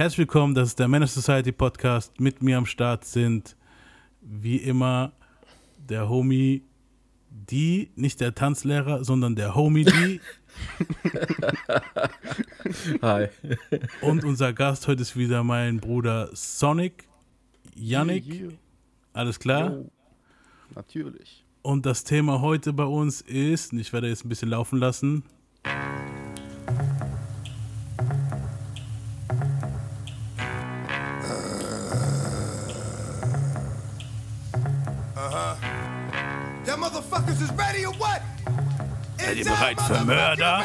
Herzlich willkommen, das ist der Menace Society Podcast. Mit mir am Start sind wie immer der Homie D, nicht der Tanzlehrer, sondern der Homie D. Hi. Und unser Gast heute ist wieder mein Bruder Sonic, Yannick. Alles klar? Jo, natürlich. Und das Thema heute bei uns ist, und ich werde jetzt ein bisschen laufen lassen. Seid ihr bereit für Mörder?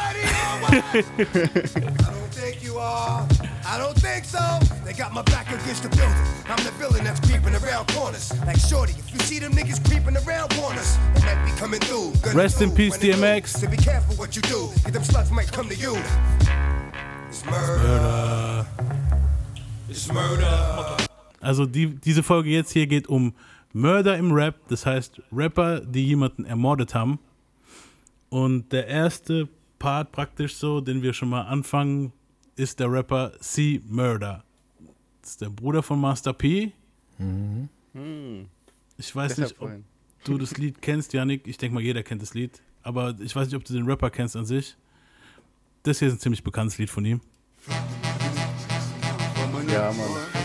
I don't think so. They got my back against the building. I'm the villain that's creeping around corners. Like Shorty, if you see them niggas creeping around corners, they might be coming through. Gonna Rest in peace. DMX. So be careful what you do. Cause them slugs might come to you. It's murder. It's murder. Also die, diese Folge jetzt hier geht um Mörder im Rap, das heißt Rapper, die jemanden ermordet haben. Und der erste Part praktisch so, den wir schon mal anfangen, ist der Rapper C Murder. Das ist der Bruder von Master P. Ich weiß Deshalb nicht, ob vorhin. du das Lied kennst, Janik. Ich denke mal, jeder kennt das Lied. Aber ich weiß nicht, ob du den Rapper kennst an sich. Das hier ist ein ziemlich bekanntes Lied von ihm. Ja, Mann.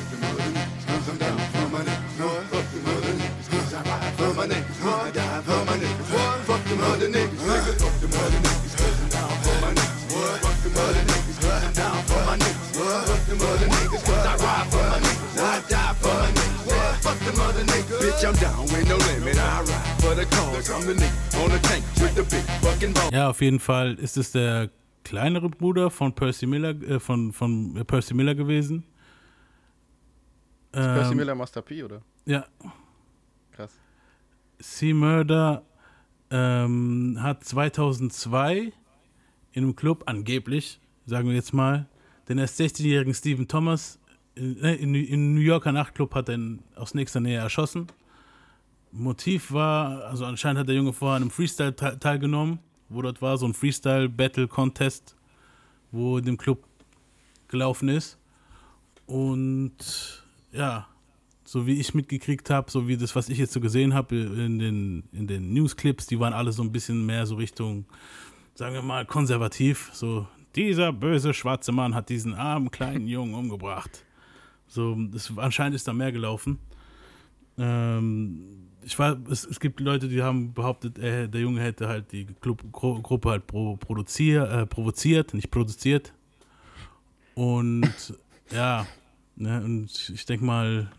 Bitch, I'm down with no limit. I ride for the cause. I'm the nigga on the tank with the big fucking ball. Ja, auf jeden Fall ist es der kleinere Bruder von Percy Miller, äh, von, von äh, Percy Miller gewesen. Percy Ähm, Miller Master P, oder? Ja, Krass. C Murder ähm, hat 2002 in einem Club angeblich, sagen wir jetzt mal, den erst 16-jährigen Stephen Thomas in, äh, in, in New Yorker Nachtclub hat er ihn aus nächster Nähe erschossen. Motiv war, also anscheinend hat der Junge vorher an einem Freestyle te teilgenommen, wo dort war so ein Freestyle-Battle-Contest, wo in dem Club gelaufen ist. Und ja, so wie ich mitgekriegt habe, so wie das, was ich jetzt so gesehen habe in den, in den Newsclips, die waren alle so ein bisschen mehr so Richtung, sagen wir mal, konservativ. So, dieser böse schwarze Mann hat diesen armen kleinen Jungen umgebracht. So, das, anscheinend ist da mehr gelaufen. Ähm, ich war, es, es gibt Leute, die haben behauptet, äh, der Junge hätte halt die Club, Gru Gruppe halt pro, äh, provoziert, nicht produziert. Und ja, ne, und ich denke mal,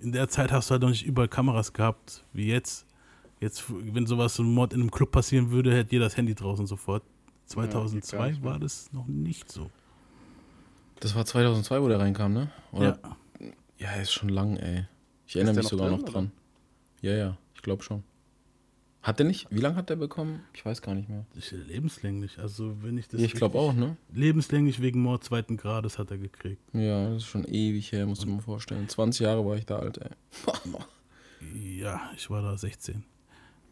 in der Zeit hast du halt noch nicht überall Kameras gehabt, wie jetzt. Jetzt, wenn sowas so ein Mord in einem Club passieren würde, hätte jeder das Handy draußen sofort. Geht gar 2002 nicht mehr. war das noch nicht so. Das war 2002, wo der reinkam, ne? Oder? Ja. Ja, ist schon lang, ey. Ich erinnere mich noch sogar drin, noch dran. Ja, ja, ich glaube schon. Hat der nicht? Wie lange hat der bekommen? Ich weiß gar nicht mehr. Ich, lebenslänglich, also wenn ich das. ich glaube auch, ne? Lebenslänglich wegen Mord zweiten Grades hat er gekriegt. Ja, das ist schon ewig her, musst du mal vorstellen. 20 Jahre war ich da alt, ey. Ja, ich war da 16.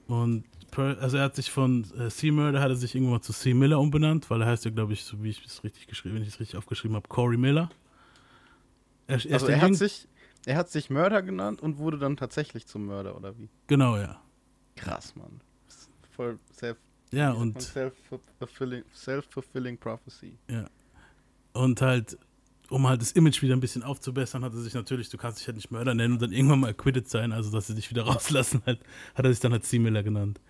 Und per, also er hat sich von äh, C Murder hat er sich irgendwann mal zu C Miller umbenannt, weil er heißt ja, glaube ich, so wie ich es richtig geschrieben, wenn ich es richtig aufgeschrieben habe, Corey Miller. Er, er Also er hat sich, er hat sich Mörder genannt und wurde dann tatsächlich zum Mörder, oder wie? Genau, ja. Krass, Mann. Voll self, Ja, und, self-fulfilling self-fulfilling prophecy. und halt, um halt das Image wieder ein bisschen aufzubessern, hat er sich natürlich, du kannst dich halt nicht Mörder nennen und dann irgendwann mal acquitted sein, also dass sie dich wieder rauslassen, halt, hat er sich dann halt C Miller genannt.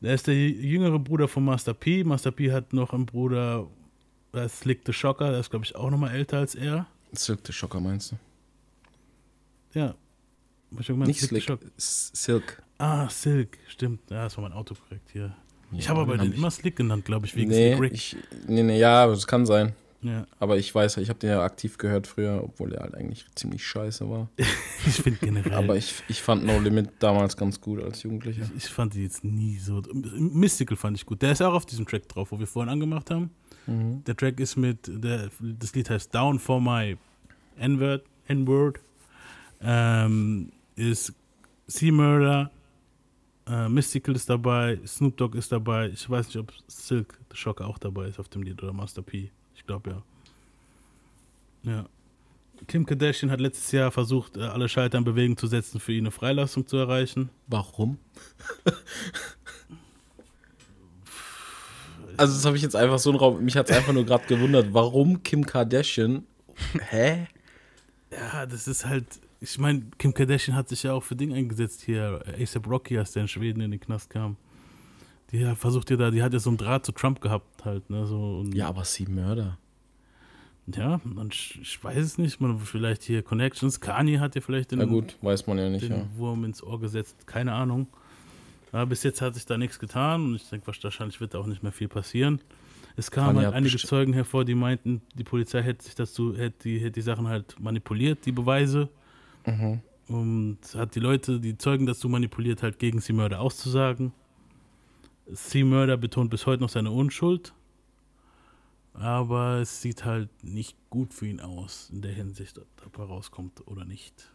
Er ist der jüngere Bruder von Master P. Master P hat noch einen Bruder, der ist Slick the Shocker, der ist, glaube ich, auch noch mal älter als er. Silk the Shocker meinst du? Ja. Hab ich Nicht Slick Slick, Silk. Ah, Silk, stimmt. Ja, das war mein Auto korrekt hier. ich habe aber den den hab immer Slick genannt, glaube ich, wegen nee, Slick Rick. ich, nee, nee, ja, das kann sein. Ja. Aber ich weiß, ich habe den ja aktiv gehört früher, obwohl der halt eigentlich ziemlich scheiße war. Ich finde generell. Aber ich, ich fand No Limit damals ganz gut als Jugendlicher. ich fand die jetzt nie so. Mystical fand ich gut. Der ist auch auf diesem Track drauf, wo wir vorhin angemacht haben. Mhm. Der Track ist mit, der, das Lied heißt Down for My N-Word, N-Word. Ähm, ist C-Murder, äh, Mystical ist dabei, Snoop Dogg ist dabei. Ich weiß nicht, ob Silk the Shocker auch dabei ist auf dem Lied oder Master P. Ich glaube ja. Ja. Kim Kardashian hat letztes Jahr versucht, äh, alle Schalter in Bewegung zu setzen, für ihn eine Freilassung zu erreichen. Warum? also das habe ich jetzt einfach so ein Raum. Mich hat es einfach nur gerade gewundert, warum Kim Kardashian. Hä? Ja, das ist halt. Ich meine, Kim Kardashian hat sich ja auch für Ding eingesetzt hier. ASAP Rocky, als der in Schweden in den Knast kam. Die hat versucht ja da, die hat ja so einen Draht zu Trump gehabt halt, ne? So, und Ja, aber sie Mörder. Ja, und ich, weiß es nicht. Man, vielleicht hier Connections. Kanye hat ja vielleicht den, Na gut, weiß man ja nicht. den Ja. Wurm ins Ohr gesetzt. Keine Ahnung. Aber bis jetzt hat sich da nichts getan und ich denke, wahrscheinlich wird da auch nicht mehr viel passieren. Es kamen halt einige Zeugen hervor, die meinten, die Polizei hätte sich dazu, hätte die, hätte die Sachen halt manipuliert, die Beweise. Mhm. Und hat die Leute, die Zeugen dazu manipuliert, halt gegen C. Murder auszusagen. C. Murder betont bis heute noch seine Unschuld. Aber es sieht halt nicht gut für ihn aus, in der Hinsicht, ob er rauskommt oder nicht.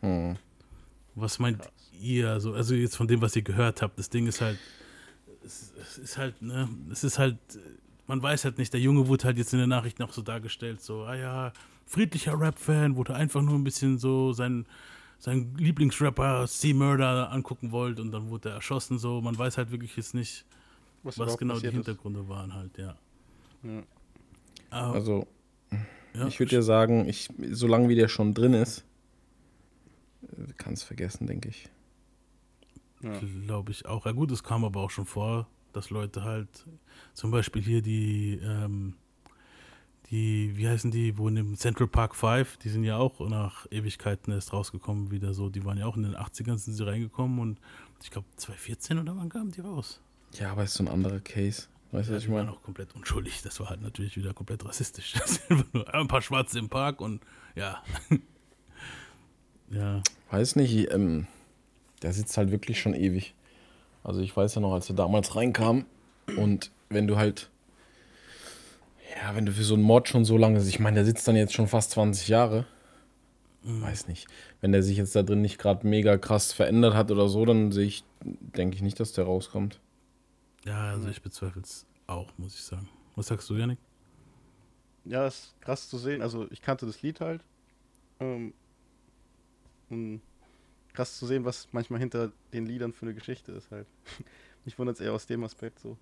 Hm. Was meint ihr? Also, also jetzt von dem, was ihr gehört habt, das Ding ist halt, es, es ist halt, ne, es ist halt, man weiß halt nicht, der Junge wurde halt jetzt in der Nachricht noch so dargestellt, so, ah ja, friedlicher Rap-Fan, wurde einfach nur ein bisschen so sein, sein Lieblingsrapper C-Murder angucken wollte und dann wurde er erschossen, so, man weiß halt wirklich jetzt nicht, was überhaupt genau die passiert ist. Hintergründe waren halt, ja. Ja. Aber, Also, ja, ich würde dir sagen, ich, solange wie der schon drin ist, kann es vergessen, denke ich. Glaube ich auch. Ja gut, es kam aber auch schon vor, dass Leute halt, zum Beispiel hier die, ähm, die, wie heißen die, wo in dem Central Park 5, die sind ja auch nach Ewigkeiten erst rausgekommen, wieder so, die waren ja auch in den 80ern sind sie reingekommen und ich glaube 2014 oder wann kamen die raus? Ja, aber ist so ein anderer Case. Weißt du, Ja, was ich die waren meine? auch komplett unschuldig. Das war halt natürlich wieder komplett rassistisch. Das sind einfach nur ein paar Schwarze im Park und ja. ja. Weiß nicht, ähm, der sitzt halt wirklich schon ewig. Also ich weiß ja noch, als er damals reinkam und wenn du halt, ja, wenn du für so einen Mord schon so lange, ich meine, der sitzt dann jetzt schon fast 20 Jahre. Weiß nicht. Wenn der sich jetzt da drin nicht gerade mega krass verändert hat oder so, dann sehe ich, denke ich nicht, dass der rauskommt. Ja, also ich bezweifle es auch, muss ich sagen. Was sagst du, Janik? Ja, ist krass zu sehen. Also ich kannte das Lied halt. Ähm, und krass zu sehen, was manchmal hinter den Liedern für eine Geschichte ist halt. Mich wundert es eher aus dem Aspekt so.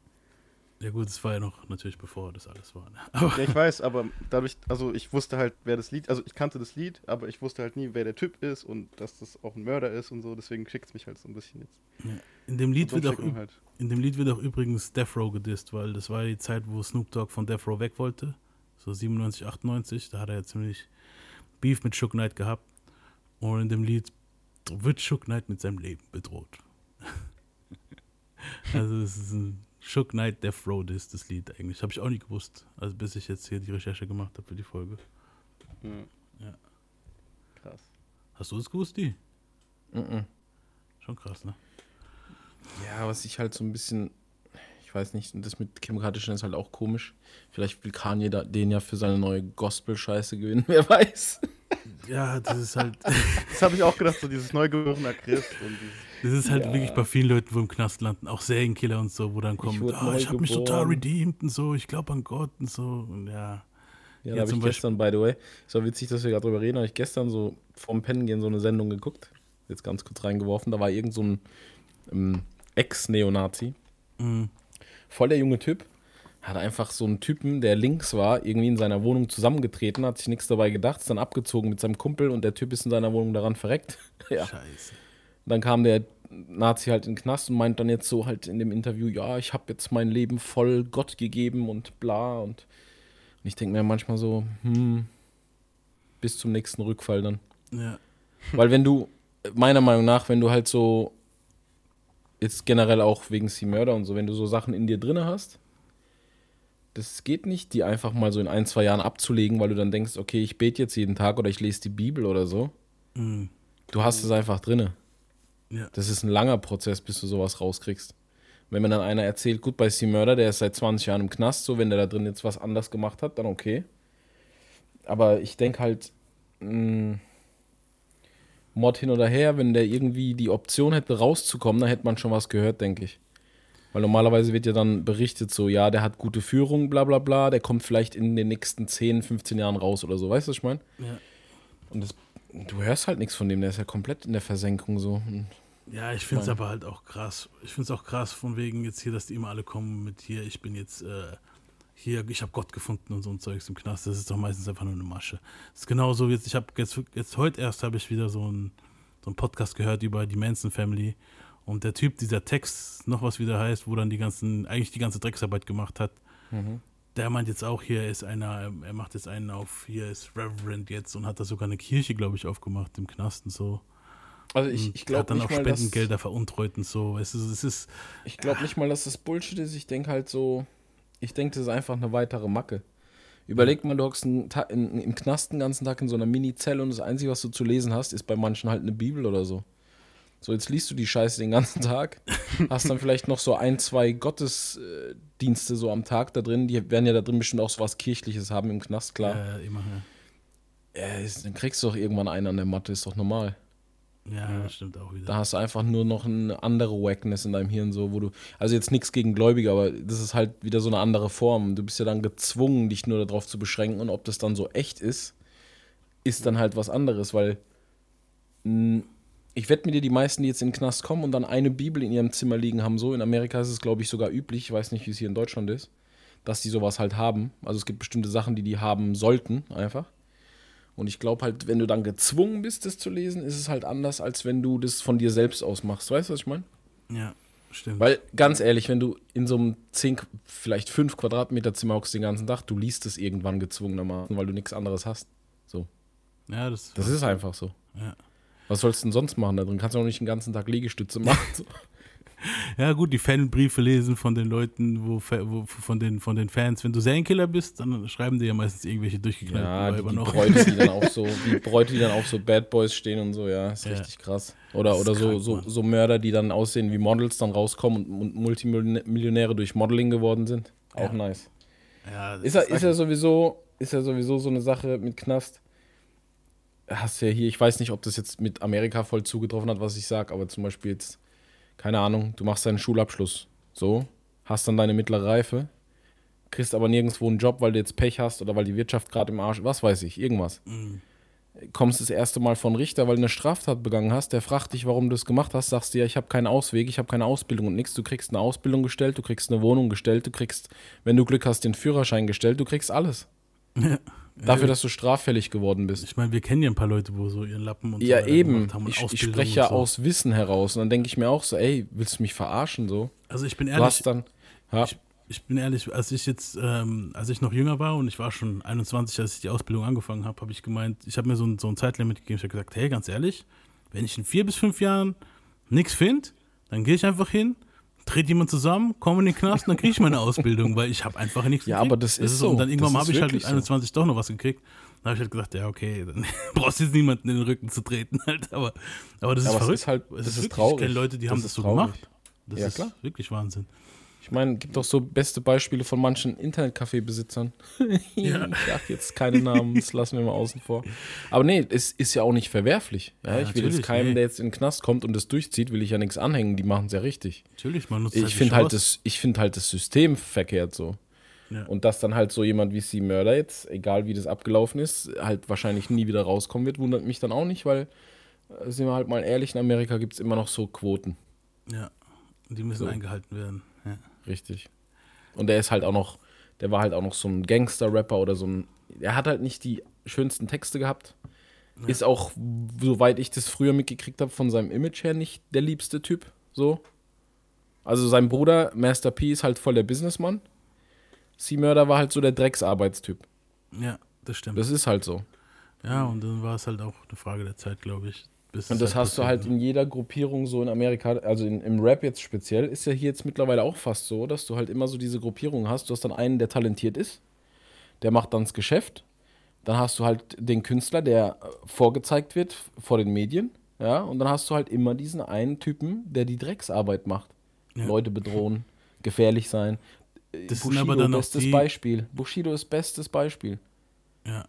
Ja gut, es war ja noch natürlich bevor das alles war. Ne? Ja, ich weiß, aber dadurch, also ich wusste halt, wer das Lied, also ich kannte das Lied, aber ich wusste halt nie, wer der Typ ist und dass das auch ein Mörder ist und so, deswegen schickt es mich halt so ein bisschen jetzt. in dem Lied wird auch halt. in dem Lied wird auch übrigens Death Row gedisst, weil das war die Zeit, wo Snoop Dogg von Death Row weg wollte. So 97, 98, da hat er ja ziemlich Beef mit Shook Knight gehabt. Und in dem Lied wird Shook Knight mit seinem Leben bedroht. also es ist ein Shook Knight Death Row Diss, das Lied eigentlich. Habe ich auch nie gewusst, also bis ich jetzt hier die Recherche gemacht habe für die Folge. Ja. Ja. Krass. Hast du es gewusst, die? Mhm. Schon krass, ne? Ja, was ich halt so ein bisschen, ich weiß nicht, und das mit Kim Kardashian ist halt auch komisch. Vielleicht will Kanye da, den ja für seine neue Gospel-Scheiße gewinnen, wer weiß. Ja, das ist halt. Das habe ich auch gedacht, so dieses neugeborener Christ und dieses, Das ist halt wirklich bei vielen Leuten, wo im Knast landen, auch Serienkiller und so, wo dann kommt, wurde ah, ich habe mich total neugeboren." redeemed und so, ich glaube an Gott und so. Und ja, Ja, Ja, da habe ich gestern, by the way, ist auch witzig, dass wir gerade drüber reden, habe ich gestern so vorm Pennen gehen so eine Sendung geguckt, jetzt ganz kurz reingeworfen, da war irgend so ein ähm, Ex-Neonazi, Mhm. voll der junge Typ, hat einfach so einen Typen, der links war, irgendwie in seiner Wohnung zusammengetreten, hat sich nichts dabei gedacht, ist dann abgezogen mit seinem Kumpel und der Typ ist in seiner Wohnung daran verreckt. ja. scheiße. Dann kam der Nazi halt in den Knast und meint dann jetzt so halt in dem Interview, ja, ich habe jetzt mein Leben voll Gott gegeben und bla und, und ich denke mir manchmal so, hm, bis zum nächsten Rückfall dann. Ja, Weil wenn du, meiner Meinung nach, wenn du halt so, jetzt generell auch wegen C Murder und so, wenn du so Sachen in dir drinne hast, das geht nicht, die einfach mal so in ein, zwei Jahren abzulegen, weil du dann denkst, okay, ich bete jetzt jeden Tag oder ich lese die Bibel oder so. Mhm. Du hast es einfach drinne. Ja. Das ist ein langer Prozess, bis du sowas rauskriegst. Wenn mir dann einer erzählt, gut, bei C Murder, der ist seit 20 Jahren im Knast, so wenn der da drin jetzt was anders gemacht hat, dann okay. Aber ich denke halt, mh, Mord hin oder her, wenn der irgendwie die Option hätte, rauszukommen, dann hätte man schon was gehört, denke ich. Weil normalerweise wird ja dann berichtet so, ja, der hat gute Führung, bla bla bla, der kommt vielleicht in den nächsten 10, 15 Jahren raus oder so, weißt du, was ich meine? ja. Und das, du hörst halt nichts von dem, der ist ja komplett in der Versenkung so. Ja, ich finde es aber halt auch krass. Ich finde es auch krass, von wegen jetzt hier, dass die immer alle kommen mit hier, ich bin jetzt äh, hier, ich habe Gott gefunden und so ein Zeugs im Knast. Das ist doch meistens einfach nur eine Masche. Das ist genauso wie jetzt, ich habe jetzt, jetzt heute erst habe ich wieder so einen so einen Podcast gehört über die Manson Family. Und der Typ, dieser Text, noch was wieder heißt, wo dann die ganzen, eigentlich die ganze Drecksarbeit gemacht hat, der meint jetzt auch hier, er ist einer, er macht jetzt einen auf, hier ist Reverend jetzt und hat da sogar eine Kirche, glaube ich, aufgemacht im Knast und so. Also ich, ich glaube hat dann nicht auch mal, dass, Spendengelder veruntreut und so. Es ist, es ist ich glaube nicht mal, dass das Bullshit ist. Ich denke halt so, ich denke, das ist einfach eine weitere Macke. Überleg mal, du hockst in, im Knast den ganzen Tag in so einer Mini-Zelle und das Einzige, was du zu lesen hast, ist bei manchen halt eine Bibel oder so. So, jetzt liest du die Scheiße den ganzen Tag, hast dann vielleicht noch so ein, zwei Gottesdienste so am Tag da drin. Die werden ja da drin bestimmt auch so was Kirchliches haben im Knast, klar. äh, immer, Ja, ist, dann kriegst du doch irgendwann einen an der Matte, ist doch normal. ja, ja, das stimmt auch wieder. Da hast du einfach nur noch eine andere Wackness in deinem Hirn, so wo du. Also jetzt nichts gegen Gläubige, aber das ist halt wieder so eine andere Form. Du bist ja dann gezwungen, dich nur darauf zu beschränken und ob das dann so echt ist, ist dann halt was anderes, weil ich wette mit dir, die meisten, die jetzt in den Knast kommen und dann eine Bibel in ihrem Zimmer liegen haben, so in Amerika ist es, glaube ich, sogar üblich, ich weiß nicht, wie es hier in Deutschland ist, dass die sowas halt haben. Also es gibt bestimmte Sachen, die die haben sollten, einfach. Und ich glaube halt, wenn du dann gezwungen bist, das zu lesen, ist es halt anders, als wenn du das von dir selbst aus machst. Weißt du, was ich meine? ja, stimmt. Weil, ganz ehrlich, wenn du in so einem 10, vielleicht 5 Quadratmeter Zimmer hockst den ganzen Tag, du liest es irgendwann gezwungenermaßen, weil du nichts anderes hast. So. ja, das, Das ist einfach so. ja. Was sollst du denn sonst machen da drin? Kannst du auch nicht den ganzen Tag Liegestütze machen. So. ja, gut, die Fanbriefe lesen von den Leuten, wo, wo von, den, von den Fans. Wenn du Serienkiller bist, dann schreiben die ja meistens irgendwelche durchgeknallten Ja, die, Weiber die noch. Bräute, die dann auch so, die Bräute, die dann auch so Bad Boys stehen und so, ja, ist Ja. richtig krass. Oder, ist oder so, krank, so, so Mörder, die dann aussehen wie Models, dann rauskommen und, und Multimillionäre durch Modeling geworden sind. Auch Ja. nice. Ja, Ist ist ja sowieso, ist ja sowieso so eine Sache mit Knast. Hast ja hier, ich weiß nicht, ob das jetzt mit Amerika voll zugetroffen hat, was ich sage, aber zum Beispiel jetzt, keine Ahnung, du machst deinen Schulabschluss, so, hast dann deine mittlere Reife, kriegst aber nirgendwo einen Job, weil du jetzt Pech hast oder weil die Wirtschaft gerade im Arsch, was weiß ich, irgendwas. Kommst das erste Mal von Richter, weil du eine Straftat begangen hast, der fragt dich, warum du das gemacht hast, sagst dir, ja, ich habe keinen Ausweg, ich habe keine Ausbildung und nichts. Du kriegst eine Ausbildung gestellt, du kriegst eine Wohnung gestellt, du kriegst, wenn du Glück hast, den Führerschein gestellt, du kriegst alles. Dafür, dass du straffällig geworden bist. Ich meine, wir kennen ja ein paar Leute, wo so ihren Lappen und so Ja, weiter eben. haben und Ich, ich spreche ja so. aus Wissen heraus. Und dann denke ich mir auch so, ey, willst du mich verarschen so? Also ich bin ehrlich, hast dann. Ja, ich, ich bin ehrlich, als ich jetzt, ähm, als ich noch jünger war und ich war schon 21, als ich die Ausbildung angefangen habe, habe ich gemeint, ich habe mir so ein, so ein Zeitlimit gegeben. Ich habe gesagt, hey, ganz ehrlich, wenn ich in vier bis fünf Jahren nichts finde, dann gehe ich einfach hin, trete jemand zusammen, komme in den Knast und dann kriege ich meine Ausbildung, weil ich habe einfach nichts Ja, gekriegt. aber das ist so. Und dann irgendwann Das habe ist ich halt mit wirklich so. 21 doch noch was gekriegt. Dann habe ich halt gesagt, ja, okay, dann brauchst du jetzt niemanden in den Rücken zu treten halt. Aber, aber das ist Aber es verrückt. ist halt- Es das ist wirklich, traurig. Ich kenne Leute, die Das haben ist das so traurig. gemacht. Das Ja, ist klar. wirklich Wahnsinn. Ich meine, gibt doch so beste Beispiele von manchen Internetcafé-Besitzern. Ja. Ich sag jetzt keine Namen, das lassen wir mal außen vor. Aber nee, es ist ja auch nicht verwerflich. Ja, Ja, ich will jetzt keinem, nee. der jetzt in den Knast kommt und das durchzieht, will ich ja nichts anhängen. Die machen es ja richtig. Natürlich, man nutzt Ich finde halt, Chance. das, ich find halt das System verkehrt so. Ja. Und dass dann halt so jemand wie C. Murder jetzt, egal wie das abgelaufen ist, halt wahrscheinlich nie wieder rauskommen wird, wundert mich dann auch nicht, weil, äh, sind wir halt mal ehrlich, in Amerika gibt es immer noch so Quoten. Ja, die müssen So. eingehalten werden. Ja. Richtig. Und der ist halt auch noch, der war halt auch noch so ein Gangster-Rapper oder so ein, er hat halt nicht die schönsten Texte gehabt. Ist auch, soweit ich das früher mitgekriegt habe, von seinem Image her nicht der liebste Typ. So. Also sein Bruder, Master P, ist halt voll der Businessmann. C-Murder war halt so der Drecksarbeitstyp. ja, das stimmt. Das ist halt so. ja, und dann war es halt auch eine Frage der Zeit, glaube ich. Bis Und das hast du halt ne? in jeder Gruppierung so in Amerika, also in, im Rap jetzt speziell, ist ja hier jetzt mittlerweile auch fast so, dass du halt immer so diese Gruppierung hast. Du hast dann einen, der talentiert ist, der macht dann das Geschäft. Dann hast du halt den Künstler, der äh, vorgezeigt wird vor den Medien. Ja, und dann hast du halt immer diesen einen Typen, der die Drecksarbeit macht. Ja. Leute bedrohen, gefährlich sein. Äh, Das sind aber dann auch bestes die- Beispiel. Bushido ist bestes Beispiel. Ja,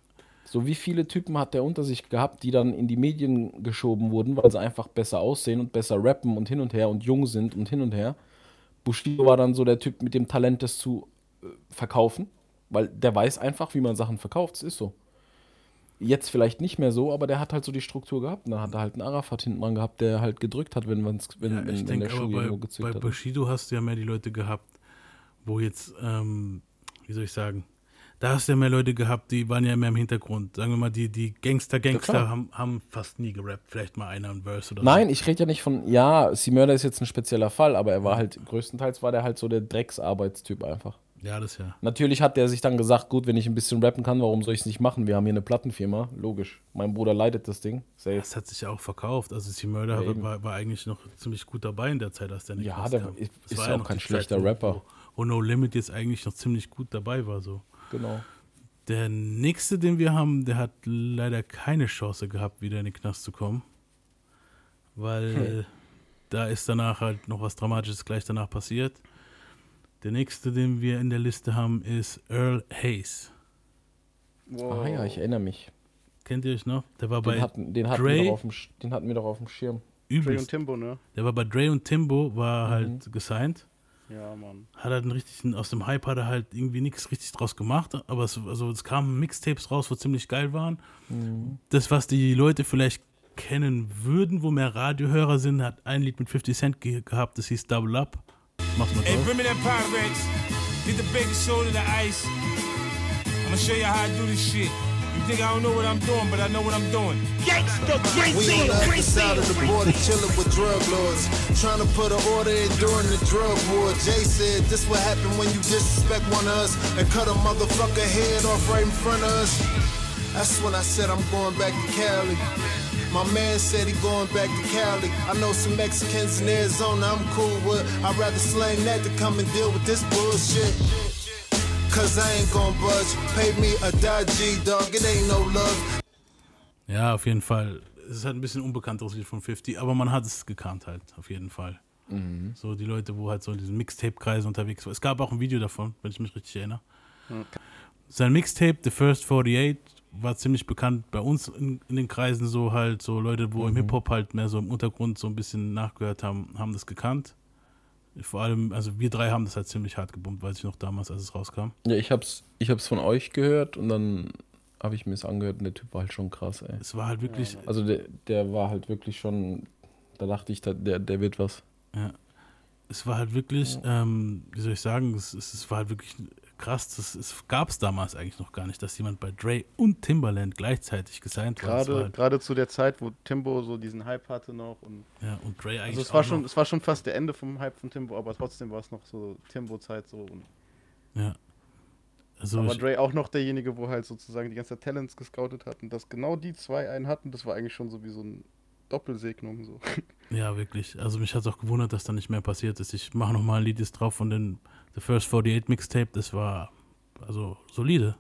So wie viele Typen hat der unter sich gehabt, die dann in die Medien geschoben wurden, weil sie einfach besser aussehen und besser rappen und hin und her und jung sind und hin und her. Bushido war dann so der Typ mit dem Talent, das zu äh, verkaufen, weil der weiß einfach, wie man Sachen verkauft. Es ist so. jetzt vielleicht nicht mehr so, aber der hat halt so die Struktur gehabt. Und dann hat er halt einen Arafat hinten dran gehabt, der halt gedrückt hat, wenn, man's, wenn, Ja, wenn, ich wenn denke der Schuh bei, gezückt bei hat. Bushido hast du ja mehr die Leute gehabt, wo jetzt, ähm, wie soll ich sagen, da hast du ja mehr Leute gehabt, die waren ja mehr im Hintergrund. Sagen wir mal, die, die Gangster, Gangster klar. haben, haben fast nie gerappt. Vielleicht mal einer ein Verse oder Nein, so. ich rede ja nicht von, ja, C-Murder ist jetzt ein spezieller Fall, aber er war halt, größtenteils war der halt so der Drecksarbeitstyp einfach. Ja, das ja. Natürlich hat der sich dann gesagt, gut, wenn ich ein bisschen rappen kann, warum soll ich es nicht machen? Wir haben hier eine Plattenfirma, logisch. Mein Bruder leitet das Ding, safe. Das hat sich ja auch verkauft. Also C Murder Ja, war, war eigentlich noch ziemlich gut dabei in der Zeit, als der nicht Ja, der ist- ist ja auch kein Zeit, schlechter wo- Rapper. Wo, wo No Limit jetzt eigentlich noch ziemlich gut dabei war. So. Genau. Der nächste, den wir haben, der hat leider keine Chance gehabt, wieder in den Knast zu kommen. Weil da ist danach halt noch was Dramatisches gleich danach passiert. Der nächste, den wir in der Liste haben, ist Earl Hayes. Wow. Ah ja, ich erinnere mich. Kennt ihr euch noch? Der war Den bei hatten, den, hatten Dre? wir doch auf dem, den hatten wir doch auf dem Schirm. Dre und übelst. Timbo, ne? Der war bei Dre und Timbo, war Mhm. halt gesigned. Ja, Mann. hat halt einen richtigen, aus dem Hype hat er halt irgendwie nichts richtig draus gemacht, aber es, also es kamen Mixtapes raus, wo ziemlich geil waren. Mhm. Das, was die Leute vielleicht kennen würden, wo mehr Radiohörer sind, hat ein Lied mit 50 Cent ge gehabt, das hieß Double Up. Mach's mal Hey, drauf. bring me that Pyrex. Get the baking soda, the ice. I'ma show you how I do this shit. You think I don't know what I'm doing, but I know what I'm doing. We on the other side of the border, chilling with drug lords, trying to put an order in during the drug war. Jay said, "This what happen when you disrespect one of us and cut a motherfucker head off right in front of us." That's when I said I'm going back to Cali. My man said he going back to Cali. I know some Mexicans in Arizona I'm cool with. I'd rather slang that to come and deal with this bullshit. Cause I ain't gonna budge. Pay me a dodgy dog, it ain't no love. Ja, auf jeden Fall. Es ist halt ein bisschen unbekannteres Lied von 50, aber man hat es gekannt halt, auf jeden Fall. So die Leute, wo halt so in diesen Mixtape-Kreisen unterwegs waren. Es gab auch ein Video davon, wenn ich mich richtig erinnere. Sein Mixtape, The First 48, war ziemlich bekannt bei uns in, in den Kreisen so halt, so Leute, wo im Hip-Hop halt mehr so im Untergrund so ein bisschen nachgehört haben, haben das gekannt. Vor allem, also wir drei haben das halt ziemlich hart gebummt, weiß ich noch damals, als es rauskam. Ja, ich hab's, ich hab's von euch gehört und dann habe ich mir es angehört und der Typ war halt schon krass, ey. Es war halt wirklich, Also der, der war halt wirklich schon, da dachte ich, der, der wird was. Ja. Es war halt wirklich, ähm, wie soll ich sagen, es, es, es war halt wirklich krass. Das, es gab es damals eigentlich noch gar nicht, dass jemand bei Dre und Timbaland gleichzeitig gesigned. Es war Gerade, halt, gerade zu der Zeit, wo Timbo so diesen Hype hatte noch und ja, und Dre eigentlich also es war schon, es war schon fast der Ende vom Hype von Timbo, aber trotzdem war es noch so Timbo-Zeit so und ja. Also aber Dre auch noch derjenige, wo halt sozusagen die ganze Zeit Talents gescoutet hat und dass genau die zwei einen hatten, das war eigentlich schon so wie so eine Doppelsegnung so. ja, wirklich. Also mich hat es auch gewundert, dass da nicht mehr passiert ist. Ich mache nochmal ein Lied drauf von den The First 48 Mixtape. Das war also solide.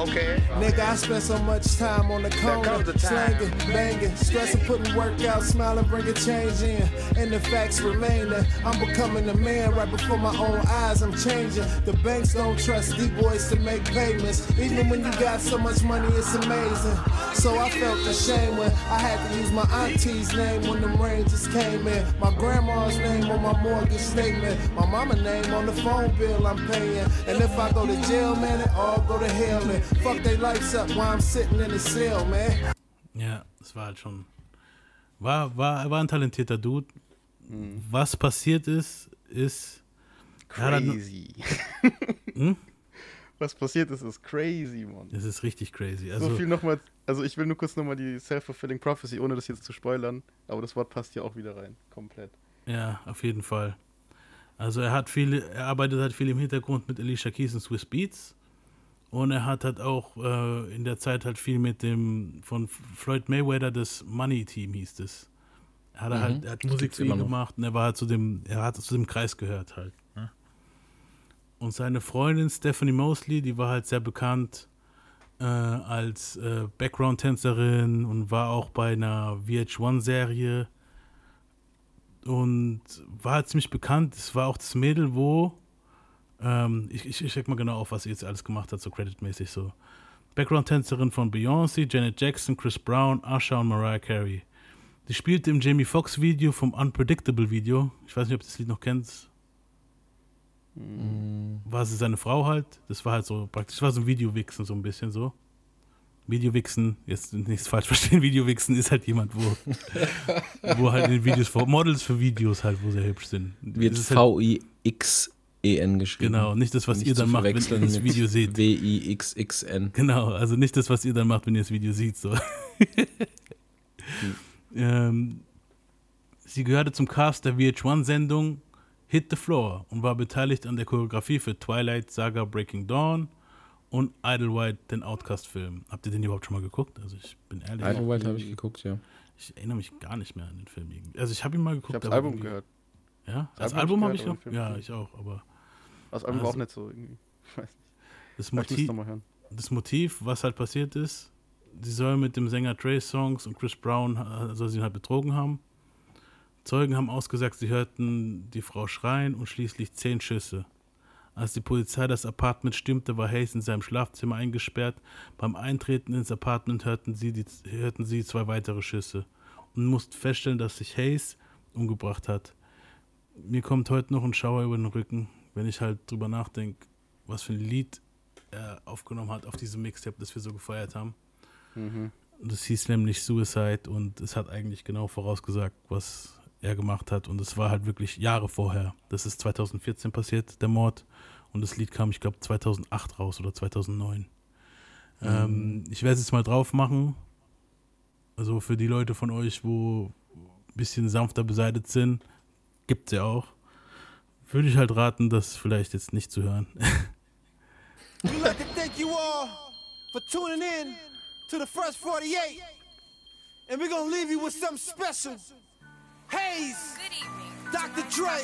Okay. Nigga, I spent so much time on the corner, comes a time. slanging, banging, stressing, putting work out, smiling, bringing change in. And the facts remain that I'm becoming a man right before my own eyes. I'm changing. The banks don't trust these boys to make payments. Even when you got so much money, it's amazing. So I felt ashamed when I had to use my auntie's name when them rangers came in. My grandma's name on my mortgage statement. My mama name on the phone bill I'm paying. And if I go to jail, man, it all go to hell. And fuck they lights up while I'm sitting in the cell, man. Ja, es war halt schon. War, war, er war ein talentierter Dude. Mhm. Was passiert ist, ist. hat halt Crazy. Hm? Was passiert ist, ist crazy, Mann. Das ist richtig crazy. so Also, viel nochmal, also ich will nur kurz nochmal die Self-Fulfilling Prophecy, ohne das jetzt zu spoilern, aber das Wort passt hier auch wieder rein, komplett. ja, auf jeden Fall. Also er hat viele, er arbeitet halt viel im Hintergrund mit Alicia Keys und Swiss Beats. Und er hat halt auch äh, in der Zeit halt viel mit dem von Floyd Mayweather das Money Team hieß es. Er hat halt, er hat Musik immer noch. gemacht und er war halt zu dem, er hat zu dem Kreis gehört halt. Ne? Und seine Freundin Stephanie Mosley, die war halt sehr bekannt äh, als äh, Background-Tänzerin und war auch bei einer VH1-Serie und war halt ziemlich bekannt. Es war auch das Mädel, wo ähm, ich, ich, ich check mal genau auf, was sie jetzt alles gemacht hat, so creditmäßig so. Background-Tänzerin von Beyoncé, Janet Jackson, Chris Brown, Usher und Mariah Carey. Die spielte im Jamie Foxx Video vom Unpredictable Video. Ich weiß nicht, ob du das Lied noch kennst. war sie seine Frau halt. Das war halt so praktisch, war so ein Videowichsen so ein bisschen so. Videowichsen, jetzt nichts falsch verstehen, Videowichsen ist halt jemand, wo, wo halt in Videos, vor- Models für Videos halt, wo sehr hübsch sind. Wird Das ist V-I-X-E-N geschrieben. genau, nicht das, was Nicht ihr dann macht, wenn ihr das Video seht. W-I-X-X-N. Genau, also nicht das, was ihr dann macht, wenn ihr das Video seht. So. ähm, sie gehörte zum Cast der VH1-Sendung Hit the Floor und war beteiligt an der Choreografie für Twilight Saga Breaking Dawn und Idlewild, den Outcast-Film. Habt ihr den überhaupt schon mal geguckt? Also ich bin ehrlich, Idlewild habe ich geguckt, ja. ich erinnere mich gar nicht mehr an den Film. irgendwie. Also ich habe ihn mal geguckt. Ich habe das Album gehört. Ja, das, Das Album Album hab habe ich noch. Ja, ich auch. Aber Das Album war Also- auch nicht so irgendwie. Ich weiß nicht. das Motiv, das Motiv, was halt passiert ist, sie soll mit dem Sänger Trey Songs und Chris Brown äh, soll sie halt betrogen haben. Zeugen haben ausgesagt, sie hörten die Frau schreien und schließlich zehn Schüsse. Als die Polizei das Apartment stürmte, war Hayes in seinem Schlafzimmer eingesperrt. Beim Eintreten ins Apartment hörten sie, die, hörten sie zwei weitere Schüsse und mussten feststellen, dass sich Hayes umgebracht hat. Mir kommt heute noch ein Schauer über den Rücken, wenn ich halt drüber nachdenke, was für ein Lied er aufgenommen hat auf diesem Mixtape, das wir so gefeiert haben. Mhm. Das hieß nämlich Suicide und es hat eigentlich genau vorausgesagt, was er gemacht hat. Und es war halt wirklich Jahre vorher. Das ist 2014 passiert, der Mord. Und das Lied kam, ich glaube, 2008 raus oder 2009. Ähm, ich werde es jetzt mal drauf machen. Also für die Leute von euch, wo ein bisschen sanfter beseitigt sind, gibt es ja auch. Würde ich halt raten, das vielleicht jetzt nicht zu hören. We'd like to thank you all for tuning in to the Fresh 48. And we're gonna leave you with something special. Hayes, Good evening. Dr. Dre,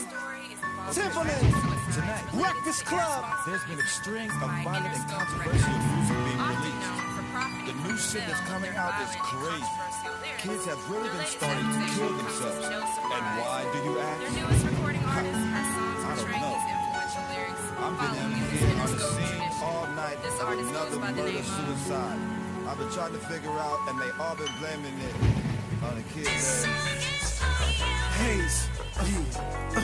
Timberland, Tonight, Breakfast Club. There's been a string of violent and controversial music being released. The new shit that's coming out is crazy. Kids have really been starting to kill themselves. And why, do you Their ask? I've been following here on the scene all night This artist goes by the murder name of. I've been trying to figure out, and they all been blaming it on the kid there. Hayes. Yeah. Uh,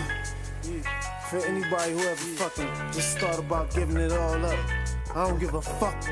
yeah. For anybody who ever fucking just thought about giving it all up, I don't give a fuck.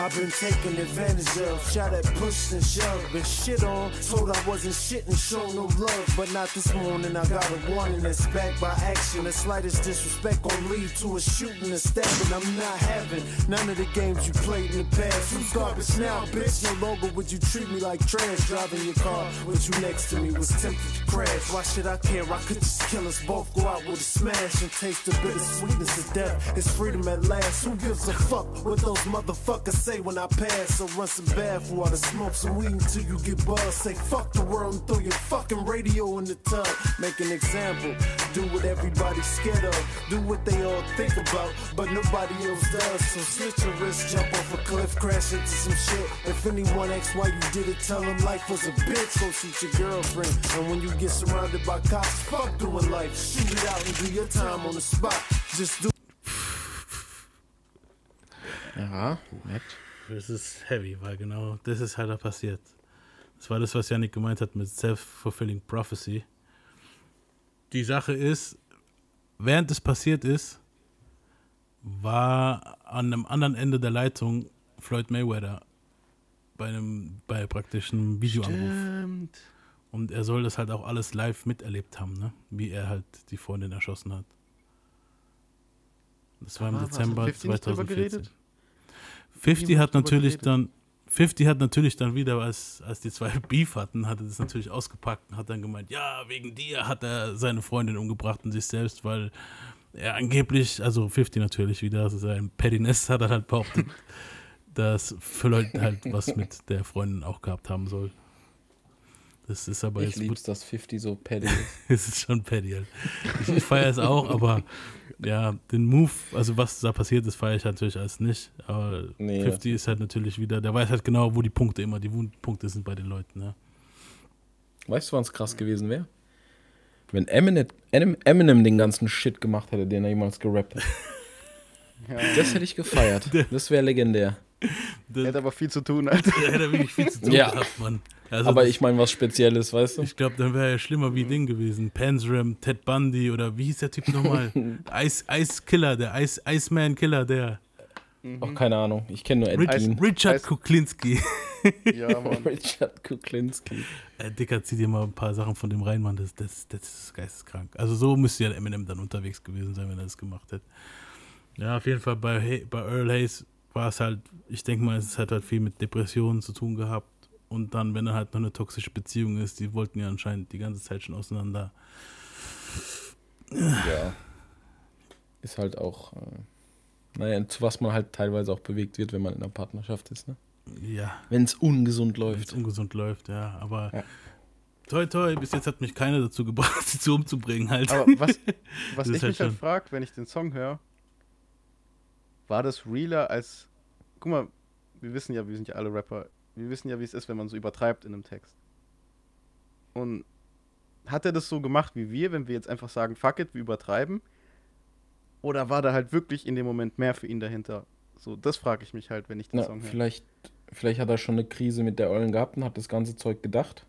I've been taken advantage of, shot at, pushed and shoved, been shit on, told I wasn't shit and shown no love, but not this morning. I got a warning that's backed by action. The slightest disrespect gon' lead to a shooting and stabbing. I'm not having none of the games you played in the past. Who's garbage now, bitch? No longer would you treat me like trash. Driving your car with you next to me was tempted to crash. Why should I care? I could just kill us both, go out with a smash and taste the bitter sweetness of death. It's freedom at last. Who gives a fuck what those motherfuckers say when I pass? So run some bath water, smoke some weed until you get buzzed. Say fuck the world and throw your fucking radio in the tub. Make an example. Do what everybody's scared of. Do what they all think about, but nobody else does. So slit your wrist, jump off a cliff, crash into some shit. If anyone asks why you did it, tell them life was a bitch. Go shoot your girlfriend. And when you get surrounded by cops, fuck doing life. Shoot it out and do your time on the spot. Just do Ja, merkt. Das ist heavy, weil genau das ist halt da passiert. Das war das, was Yannick gemeint hat mit Self-Fulfilling Prophecy. Die Sache ist, während es passiert ist, war an einem anderen Ende der Leitung Floyd Mayweather bei einem, bei praktisch einem Videoanruf. Stimmt. Und er soll das halt auch alles live miterlebt haben, ne? Wie er halt die Freundin erschossen hat. Das war im hat Dezember 50 nicht drüber 2014. geredet? 50 Niemand hat natürlich dann 50 hat natürlich dann wieder, als, als die zwei Beef hatten, hat er das natürlich ausgepackt und hat dann gemeint, ja, wegen dir hat er seine Freundin umgebracht und sich selbst, weil er angeblich, also 50 natürlich wieder, also sein Pettiness hat er halt behauptet, dass Floyd halt was mit der Freundin auch gehabt haben soll. Das ist aber Ich jetzt lieb's, dass 50 so petty ist. es ist schon petty. Halt. Ich, ich feiere es auch, aber ja, den Move, also was da passiert ist, feiere ich natürlich als nicht. Aber Nee, 50 ist halt natürlich wieder, der weiß halt genau, wo die Punkte immer, die Wundpunkte sind bei den Leuten. Ja. Weißt du, was krass gewesen wäre? Wenn Eminem, Eminem, Eminem den ganzen Shit gemacht hätte, den er jemals gerappt hat. Das hätte ich gefeiert. Das wäre legendär. Er hat aber viel zu tun, Alter. Der hätte wirklich viel zu tun Ja. gehabt, Mann. Also Aber das- ich meine was Spezielles, weißt du? Ich glaube, dann wäre ja schlimmer wie Ding gewesen. Panzram, Ted Bundy oder wie hieß der Typ nochmal? Ice, Ice Killer, der Ice, Iceman Killer, der. Auch keine Ahnung. Ich kenne nur Ed Rich, Gein. Richard Ice- Kuklinski. Ja, Mann. Richard Kuklinski. Äh, Dicker, zieh dir mal ein paar Sachen von dem rein, Mann. Das, das, das ist geisteskrank. Also so müsste ja Eminem dann unterwegs gewesen sein, wenn er das gemacht hätte. Ja, auf jeden Fall bei, bei Earl Hayes war es halt, ich denke mal, es hat halt viel mit Depressionen zu tun gehabt. Und dann, wenn er halt noch eine toxische Beziehung ist, die wollten ja anscheinend die ganze Zeit schon auseinander. Ja. Ist halt auch, äh, naja, zu was man halt teilweise auch bewegt wird, wenn man in einer Partnerschaft ist, ne? Ja, Wenn es ungesund wenn es läuft. ungesund läuft, ja. Aber Ja. toi toi, bis jetzt hat mich keiner dazu gebracht, sie zu umzubringen halt. Aber was, was ich halt mich halt frage, wenn ich den Song höre, war das realer als. Guck mal, wir wissen ja, wir sind ja alle Rapper, wir wissen ja, wie es ist, wenn man so übertreibt in einem Text. Und hat er das so gemacht wie wir, wenn wir jetzt einfach sagen, fuck it, wir übertreiben? Oder war da halt wirklich in dem Moment mehr für ihn dahinter? So, das frage ich mich halt, wenn ich den Na, Song höre. vielleicht, vielleicht hat er schon eine Krise mit der Eulen gehabt und hat das ganze Zeug gedacht,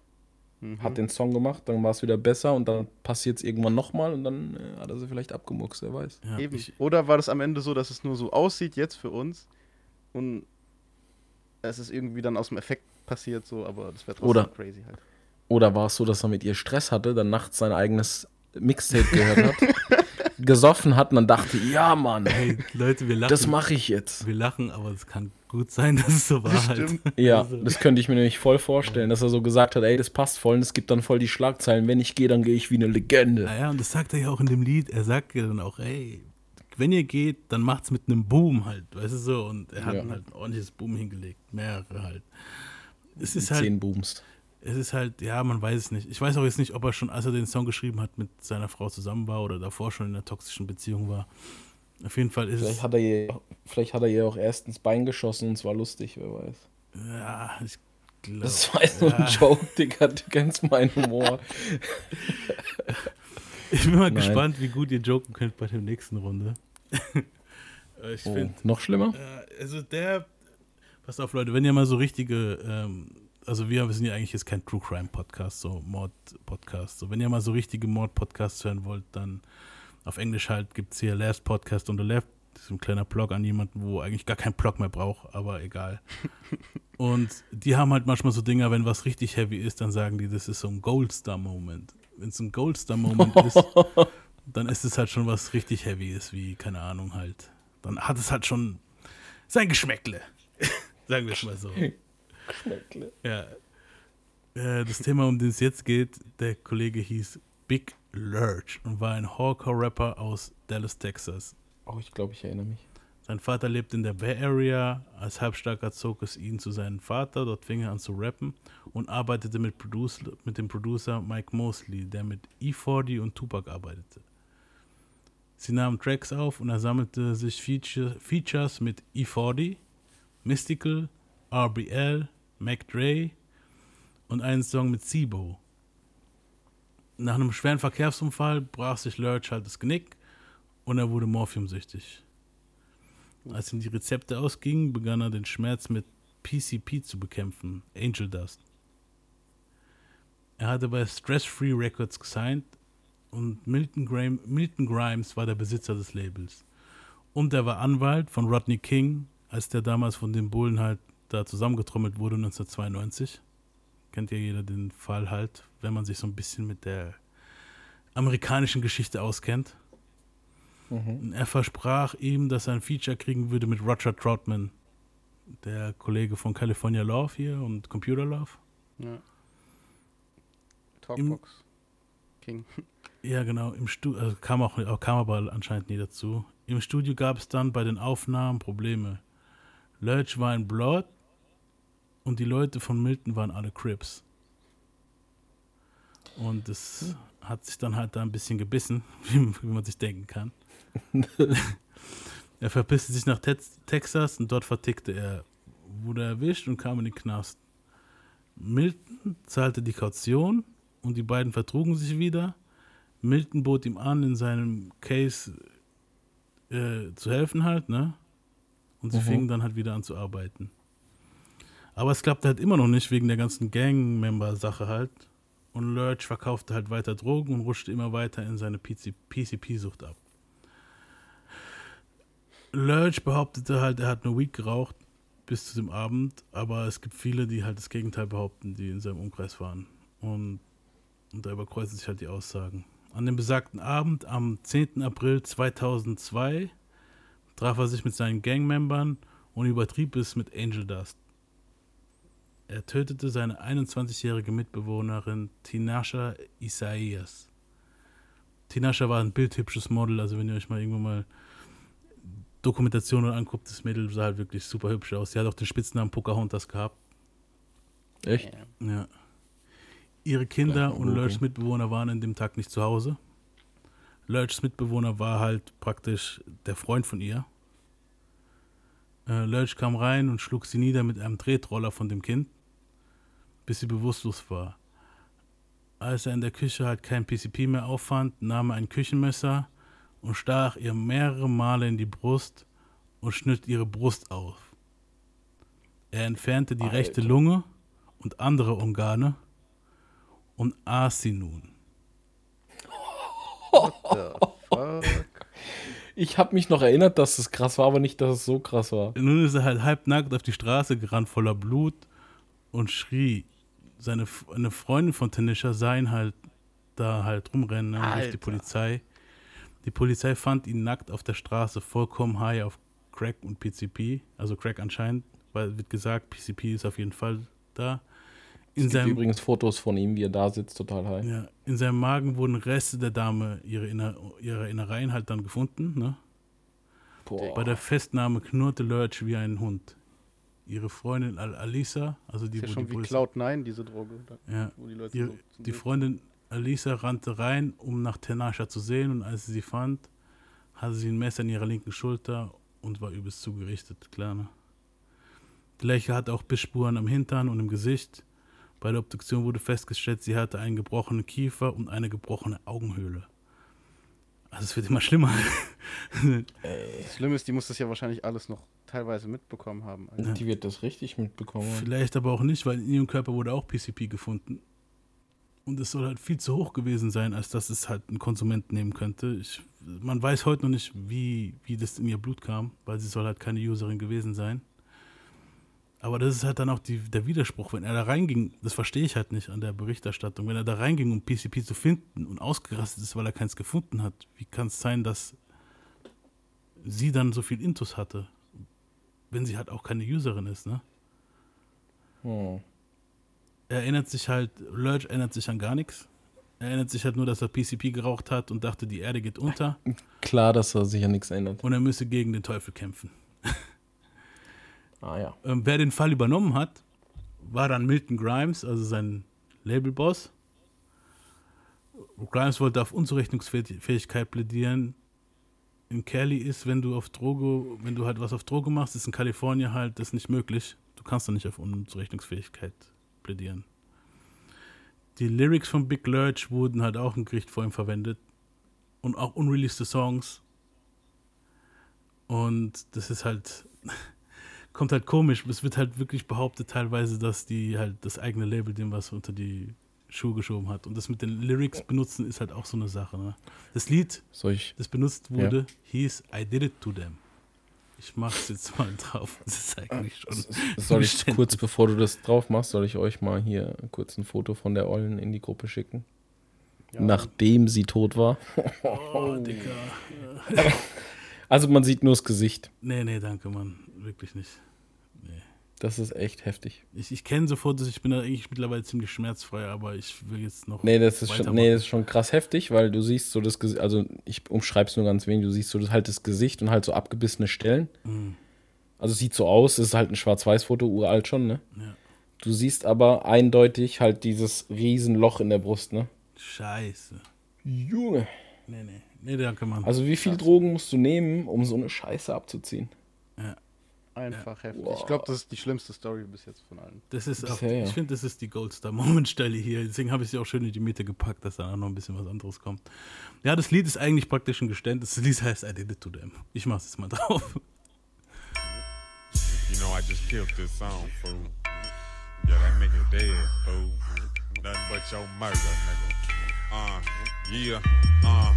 Mhm. hat den Song gemacht, dann war es wieder besser und dann passiert es irgendwann nochmal und dann äh, hat er sie vielleicht abgemuckst, wer weiß. ja, Eben. ich, Oder war das am Ende so, dass es nur so aussieht jetzt für uns und es ist irgendwie dann aus dem Effekt passiert so, aber das wäre trotzdem Oder- crazy halt. Oder war es so, dass er mit ihr Stress hatte, dann nachts sein eigenes Mixtape gehört hat, gesoffen hat und dann dachte, ja Mann, hey, Leute, wir lachen. das mache ich jetzt. Wir lachen, aber es kann gut sein, dass es so war halt. Stimmt. Ja, das könnte ich mir nämlich voll vorstellen, dass er so gesagt hat, ey, das passt voll und es gibt dann voll die Schlagzeilen, wenn ich gehe, dann gehe ich wie eine Legende. Naja, und das sagt er ja auch in dem Lied. Er sagt ja dann auch, ey, wenn ihr geht, dann macht's mit einem Boom halt, weißt du so. Und er hat Ja. halt ein ordentliches Boom hingelegt, mehrere halt. Es ist Mit halt, zehn Boomst. Es ist halt, ja, man weiß es nicht. Ich weiß auch jetzt nicht, ob er schon, als er den Song geschrieben hat, mit seiner Frau zusammen war oder davor schon in einer toxischen Beziehung war. Auf jeden Fall ist Vielleicht es, hat, er ihr, vielleicht hat er ihr auch erst ins Bein geschossen und es war lustig, wer weiß. ja, ich glaube. Das war jetzt nur ein ja. Joke, Digga, du kennst meinen Humor. Ich bin mal Nein. gespannt, wie gut ihr joken könnt bei der nächsten Runde. Ich Oh, finde, noch schlimmer? Äh, also der, pass auf Leute, wenn ihr mal so richtige, ähm, also wir, sind ja eigentlich jetzt kein True Crime Podcast, so Mord-Podcast. So, wenn ihr mal so richtige Mord-Podcasts hören wollt, dann auf Englisch halt gibt es hier Last Podcast on the Left. Das ist ein kleiner Blog an jemanden, wo eigentlich gar kein Blog mehr braucht, aber egal. Und die haben halt manchmal so Dinger, wenn was richtig heavy ist, dann sagen die, das ist so ein Goldstar-Moment. Wenn es ein Goldstar-Moment ist, dann ist es halt schon was richtig heavy ist, wie, keine Ahnung, halt. Dann hat es halt schon sein Geschmäckle. Sagen wir es mal so. Ja. Äh, das Thema, um das es jetzt geht, der Kollege hieß Big Lurch und war ein Hardcore-Rapper aus Dallas, Texas. Oh, ich glaube, ich erinnere mich. Sein Vater lebt in der Bay Area. Als Halbstarker zog es ihn zu seinem Vater. Dort fing er an zu rappen und arbeitete mit, Produce, mit dem Producer Mike Mosley, der mit E40 und Tupac arbeitete. Sie nahmen Tracks auf und er sammelte sich Feature, Features mit E40, Mystical, RBL, Mac Dre und einen Song mit Sibo. Nach einem schweren Verkehrsunfall brach sich Lurch halt das Genick und er wurde morphiumsüchtig. Als ihm die Rezepte ausgingen, begann er den Schmerz mit PCP zu bekämpfen, Angel Dust. Er hatte bei Stress Free Records gesigned und Milton, Graham, Milton Grimes war der Besitzer des Labels. Und er war Anwalt von Rodney King, als der damals von den Bullen halt da zusammengetrommelt wurde 1992. Kennt ja jeder den Fall halt, wenn man sich so ein bisschen mit der amerikanischen Geschichte auskennt. Und er versprach ihm, dass er ein Feature kriegen würde mit Roger Troutman, der Kollege von California Love hier und Computer Love. Ja. Talkbox. King. Ja, genau. Im Stu also kam, auch, auch- kam aber anscheinend nie dazu. Im Studio gab es dann bei den Aufnahmen Probleme. Lurch war ein Blood und die Leute von Milton waren alle Crips. Und das hat sich dann halt da ein bisschen gebissen, wie, wie man sich denken kann. er verpisste sich nach Tex Texas und dort vertickte er, wurde erwischt und kam in den Knast. Milton zahlte die Kaution und die beiden vertrugen sich wieder. Milton bot ihm an, in seinem Case äh, zu helfen halt, ne? Und sie Mhm. fingen dann halt wieder an zu arbeiten. Aber es klappte halt immer noch nicht wegen der ganzen Gang-Member-Sache halt. Und Lurch verkaufte halt weiter Drogen und rutschte immer weiter in seine PC PCP-Sucht ab. Lurch behauptete halt, er hat nur Weed geraucht bis zu dem Abend, aber es gibt viele, die halt das Gegenteil behaupten, die in seinem Umkreis waren. Und, und da überkreuzen sich halt die Aussagen. An dem besagten Abend, am 10. April 2002, traf er sich mit seinen Gangmembern und übertrieb es mit Angel Dust. Er tötete seine 21-jährige Mitbewohnerin Tinasha Isaias. Tinasha war ein bildhübsches Model, also wenn ihr euch mal irgendwann mal Dokumentationen anguckt, das Mädel sah halt wirklich super hübsch aus. Sie hat auch den Spitznamen Pocahontas gehabt. Echt? Ja. Ihre Kinder und. Lurchs Mitbewohner waren an dem Tag nicht zu Hause. Lurchs Mitbewohner war halt praktisch der Freund von ihr. Äh, Lurch kam rein und schlug sie nieder mit einem Tretroller von dem Kind, bis sie bewusstlos war. Als er in der Küche halt kein PCP mehr auffand, nahm er ein Küchenmesser und stach ihr mehrere Male in die Brust und schnitt ihre Brust auf. Er entfernte die rechte Alter. Lunge und andere Organe und aß sie nun. The fuck? Ich habe mich noch erinnert, dass es krass war, aber nicht, dass es so krass war. Nun ist er halt halbnackt auf die Straße gerannt, voller Blut und schrie. Seine eine Freundin von Tanisha sah ihn halt da halt rumrennen ne, und rief die. Polizei. Die Polizei fand ihn nackt auf der Straße, vollkommen high auf Crack und PCP. Also Crack anscheinend, weil wird gesagt, PCP ist auf jeden Fall da. In Es gibt seinem, übrigens Fotos von ihm, wie er da sitzt, total high. ja, in seinem Magen wurden Reste der Dame, ihre, Inner, ihre Innereien halt dann gefunden. Ne? Boah. Bei der Festnahme knurrte Lurch wie ein Hund. Ihre Freundin Al Alisa, also die, Ist ja schon die wie Polizei- Cloud9, diese Droge. Da, ja, wo die Leute ihre, so die Freundin Alisa rannte rein, um nach Tenasha zu sehen und als sie sie fand, hatte sie ein Messer in ihrer linken Schulter und war übelst zugerichtet, klar, ne? Die Leiche hatte auch Bissspuren am Hintern und im Gesicht. Bei der Obduktion wurde festgestellt, sie hatte einen gebrochenen Kiefer und eine gebrochene Augenhöhle. Also es wird immer schlimmer. Das Schlimme ist, die muss das ja wahrscheinlich alles noch teilweise mitbekommen haben. Alter. Die wird das richtig mitbekommen. Vielleicht aber auch nicht, weil in ihrem Körper wurde auch PCP gefunden. Und es soll halt viel zu hoch gewesen sein, als dass es halt ein Konsument nehmen könnte. Ich, man weiß heute noch nicht, wie, wie das in ihr Blut kam, weil sie soll halt keine Userin gewesen sein. Aber das ist halt dann auch die, der Widerspruch, wenn er da reinging, das verstehe ich halt nicht an der Berichterstattung, wenn er da reinging, um PCP zu finden und ausgerastet ist, weil er keins gefunden hat, wie kann es sein, dass sie dann so viel Intus hatte, wenn sie halt auch keine Userin ist, ne? Hm. er erinnert sich halt, Lurch erinnert sich an gar nichts. Er erinnert sich halt nur, dass er PCP geraucht hat und dachte, die Erde geht unter Klar, dass er sich an nichts erinnert. und er müsse gegen den Teufel kämpfen. Ah ja. Ähm, wer den Fall übernommen hat, war dann Milton Grimes, also sein Labelboss. Grimes wollte auf Unzurechnungsfähigkeit plädieren. In Cali ist, wenn du auf Droge, wenn du halt was auf Droge machst, ist in Kalifornien halt das nicht möglich. Du kannst da nicht auf Unzurechnungsfähigkeit plädieren. Die Lyrics von Big Lurch wurden halt auch im Gericht vor ihm verwendet. Und auch unreleased Songs. Und das ist halt, kommt halt komisch. Es wird halt wirklich behauptet teilweise, dass die halt das eigene Label dem was unter die Schuhe geschoben hat. Und das mit den Lyrics benutzen ist halt auch so eine Sache. Ne? Das Lied, Soll ich. das benutzt wurde, hieß I Did It To Them. Ich mach's jetzt mal drauf. Das ist eigentlich schon. Soll ich kurz, bevor du das drauf machst, soll ich euch mal hier kurz ein Foto von der Ollen in die Gruppe schicken? Ja, Nachdem sie tot war. Oh, Dicker. Also man sieht nur das Gesicht. Nee, nee, danke, Mann. Wirklich nicht. Das ist echt heftig. Ich, ich kenne so Fotos, ich bin da eigentlich mittlerweile ziemlich schmerzfrei, aber ich will jetzt noch. Nee, das ist schon, nee, das ist schon krass heftig, weil du siehst so das Gesicht, also ich umschreib's nur ganz wenig, du siehst so das, halt das Gesicht und halt so abgebissene Stellen. Mhm. Also es sieht so aus, es ist halt ein Schwarz-Weiß-Foto, uralt schon, ne? Ja. Du siehst aber eindeutig halt dieses riesen Loch in der Brust, ne? Scheiße. Junge. Nee, nee. Nee, danke, Mann. Also wie viel Drogen musst du nehmen, um so eine Scheiße abzuziehen? Einfach heftig. Ich glaube, das ist die schlimmste Story bis jetzt von allen. Das ist auch, Bisher, ja. ich finde, das ist die Goldstar-Moment-Stelle hier. Deswegen habe ich sie auch schön in die Mitte gepackt, dass da noch ein bisschen was anderes kommt. Ja, das Lied ist eigentlich praktisch ein Geständnis. Das Lied heißt I Did It To Them. Ich mach's jetzt mal drauf. You know, I just killed this song, fool. nigga dead, fool. Nothing but your murder, nigga. Uh, yeah, uh.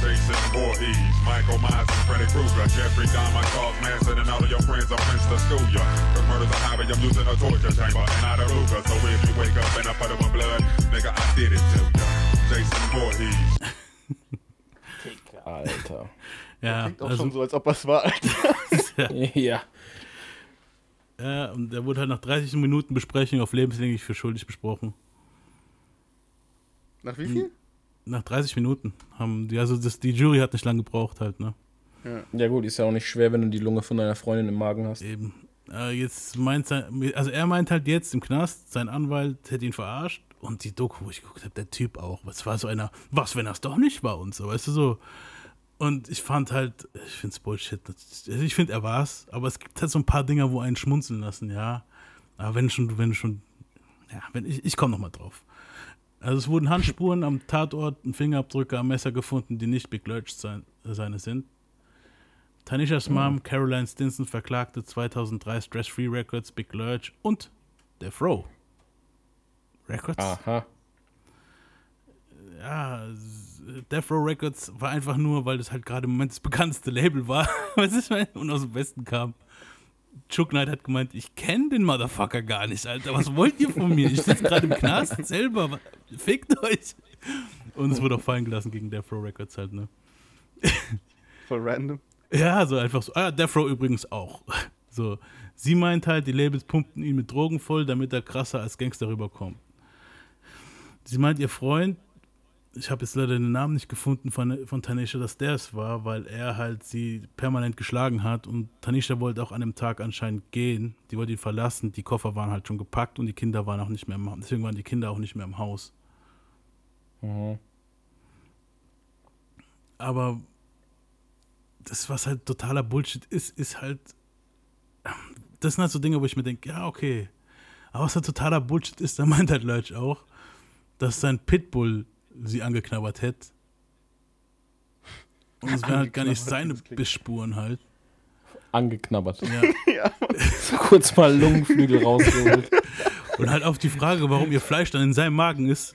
Jason Voorhees, Michael Myers and Freddy Krueger, Jeffrey Dahmer, Charles Manson, and all of your friends are friends to school ya. The murder's a hobby, I'm using a torture chamber and not a Ruger. So if you wake up and I put my blood, nigga, I did it to ya. Jason Voorhees. Alter. Ja, Klingt auch also, schon so, als ob es war, Alter. ja. ja, und der wurde halt nach 30 Minuten Besprechung auf lebenslänglich für schuldig besprochen. Nach wie viel? Nach 30 Minuten haben die, also das, die Jury hat nicht lange gebraucht halt, ne? Ja gut, ist ja auch nicht schwer, wenn du die Lunge von deiner Freundin im Magen hast. Eben. Äh, jetzt meint sein, also er meint halt jetzt im Knast, sein Anwalt hätte ihn verarscht und die Doku, wo ich geguckt habe, der Typ auch. Es war so einer, was, wenn das doch nicht war und so, weißt du so. Und ich fand halt, ich finde es Bullshit. Also Ich finde, er war's, aber es gibt halt so ein paar Dinge, wo einen schmunzeln lassen, ja. Aber wenn schon, wenn schon, ja, wenn ich, ich komme nochmal drauf. Also es wurden Handspuren am Tatort und Fingerabdrücke am Messer gefunden, die nicht Big Lurch sein, äh, seine sind. Tanishas Mom, Caroline Stinson, verklagte 2003 Stress Free Records, Big Lurch und der Fro. Records? Aha. Ja, Death Row Records war einfach nur, weil das halt gerade im Moment das bekannteste Label war, was ich meine, und aus dem Westen kam. Chuck Knight hat gemeint, ich kenne den Motherfucker gar nicht, Alter. Was wollt ihr von mir? Ich sitze gerade im Knast selber. Fickt euch. Und es wurde auch fallen gelassen gegen Death Row Records halt, ne? Voll random. Ja, so einfach so. Ah, Death Row übrigens auch. So. Sie meint halt, die Labels pumpten ihn mit Drogen voll, damit er krasser als Gangster rüberkommt. Sie meint, ihr Freund, ich habe jetzt leider den Namen nicht gefunden von, von Tanisha, dass der es war, weil er halt sie permanent geschlagen hat und Tanisha wollte auch an dem Tag anscheinend gehen. Die wollte ihn verlassen, die Koffer waren halt schon gepackt und die Kinder waren auch nicht mehr im Haus. Deswegen waren die Kinder auch nicht mehr im Haus. Mhm. Aber das, was halt totaler Bullshit ist, ist halt. Das sind halt so Dinge, wo ich mir denke, ja, okay. Aber was halt totaler Bullshit ist, da meint halt Lurch auch, dass sein Pitbull sie angeknabbert hätte. Und es wären halt gar nicht seine Bissspuren halt. Angeknabbert. Ja. So kurz mal Lungenflügel rausgeholt. Und halt auf die Frage, warum ihr Fleisch dann in seinem Magen ist,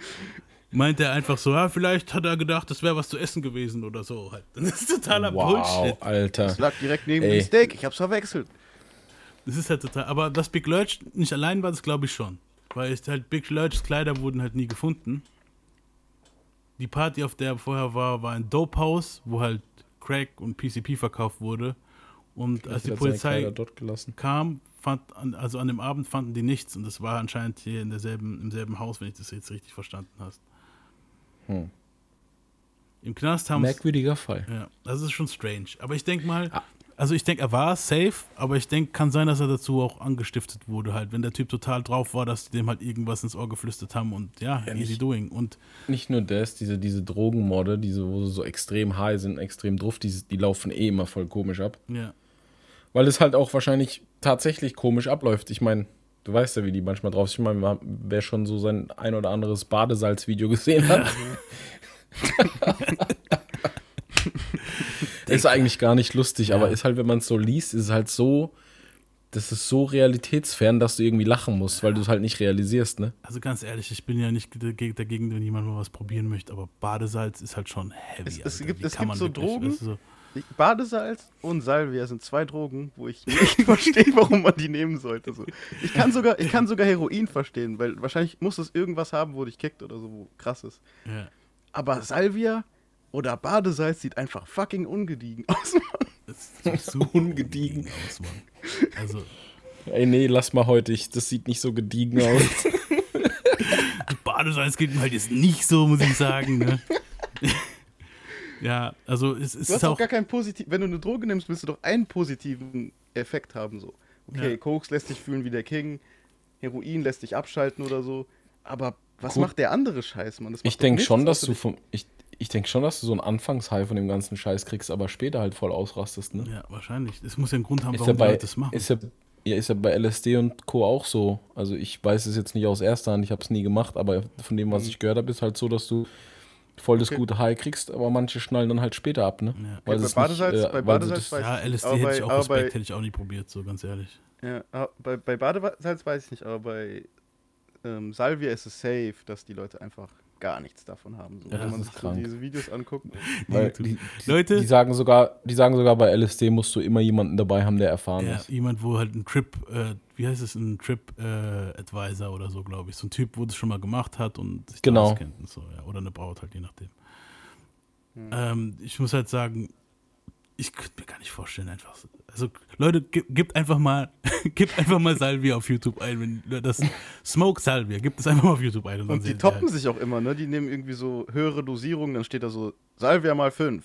meint er einfach so, ja, vielleicht hat er gedacht, das wäre was zu essen gewesen oder so halt. Das ist totaler Wow, Bullshit. Alter. Das lag direkt neben Ey. dem Steak. Ich hab's verwechselt. Das ist halt total. Aber dass Big Lurch nicht allein war, das glaube ich schon. Weil es halt Big Lurchs Kleider wurden halt nie gefunden. Die Party, auf der er vorher war, war ein Dope House, wo halt Crack und PCP verkauft wurde. Und als die Polizei kam, fand, an- also an dem Abend fanden die nichts und das war anscheinend hier in derselben, im selben Haus, wenn ich das jetzt richtig verstanden hast. Hm. Im Knast haben Merkwürdiger Fall. ja, das ist schon strange. Aber ich denke mal, Ah. Also ich denke, er war safe, aber ich denke, kann sein, dass er dazu auch angestiftet wurde, halt, wenn der Typ total drauf war, dass die dem halt irgendwas ins Ohr geflüstert haben und ja, Ja, easy nicht- doing. Und Nicht nur das, diese, diese Drogenmorde, diese, wo sie so extrem high sind, extrem drauf, die, die laufen eh immer voll komisch ab. ja, Weil es halt auch wahrscheinlich tatsächlich komisch abläuft. Ich meine, du weißt ja, wie die manchmal drauf sind. Ich meine, wer schon so sein ein oder anderes Badesalz-Video gesehen hat. ist eigentlich gar nicht lustig, aber ist halt, wenn man es so liest, ist es halt so, das ist so realitätsfern, dass du irgendwie lachen musst, weil du es halt nicht realisierst, ne? also ganz ehrlich, ich bin ja nicht dagegen, wenn jemand mal was probieren möchte, aber Badesalz ist halt schon heavy. Es- es Alter. gibt- es kann gibt man so wirklich, Drogen, so, Badesalz und Salvia sind zwei Drogen, wo ich nicht verstehe, warum man die nehmen sollte. So. Ich, kann sogar, ich kann sogar Heroin verstehen, weil wahrscheinlich muss es irgendwas haben, wo dich kickt oder so, wo krass ist. ja. Aber Salvia oder Badesalz sieht einfach fucking ungediegen aus. Mann. Das sieht so ungediegen aus, Mann. Also, Ey, nee, lass mal heute, ich, das sieht nicht so gediegen aus. Badesalz geht mir halt jetzt nicht so, muss ich sagen. Ne? ja, also es, es Du hast ist auch auch. gar keinen positiven. Wenn du eine Droge nimmst, willst du doch einen positiven Effekt haben. So. Okay, Ja. Koks lässt dich fühlen wie der King, Heroin lässt dich abschalten oder so. Aber was Gut. macht der andere Scheiß, Mann? Das Ich denke schon, dass du vom. Ich, ich denke schon, dass du so einen Anfangshigh von dem ganzen Scheiß kriegst, aber später halt voll ausrastest, ne? Ja, wahrscheinlich. Es muss ja einen Grund haben, Ist warum die bei, Leute das machen. ist, ja, ja, ist ja bei LSD und Co. auch so. Also ich weiß es jetzt nicht aus erster Hand, ich habe es nie gemacht, aber von dem, was ich gehört habe, ist halt so, dass du voll das Mhm. Okay. gute High kriegst, aber manche schnallen dann halt später ab, ne? Ja. Weil bei es Badesalz- nicht, äh, bei Badesalz du weiß ja, LSD hätte bei- ich auch Respekt, bei- hätte ich auch nie probiert, so ganz ehrlich. Ja, bei, bei Badesalz weiß ich nicht, aber bei ähm, Salvia ist es safe, dass die Leute einfach gar nichts davon haben. So, Ja, wenn man sich diese Videos anguckt. Weil du- die, Leute- die sagen sogar, die sagen sogar bei LSD musst du immer jemanden dabei haben, der erfahren Ja, ist. jemand, wo halt ein Trip, äh, wie heißt es, ein Trip-Advisor oder so, glaube ich. So ein Typ, wo das schon mal gemacht hat und sich Genau. da auskennt und so, ja. Oder eine Braut halt, je nachdem. Ähm, ich muss halt sagen, ich könnte mir gar nicht vorstellen, einfach. So- Also, Leute, ge- gebt einfach mal, gebt einfach mal Salvia auf YouTube ein, wenn das Smoke Salvia, gebt es einfach mal auf YouTube ein und Und die toppen halt. sich auch immer, ne? Die nehmen irgendwie so höhere Dosierungen, dann steht da so Salvia mal 5,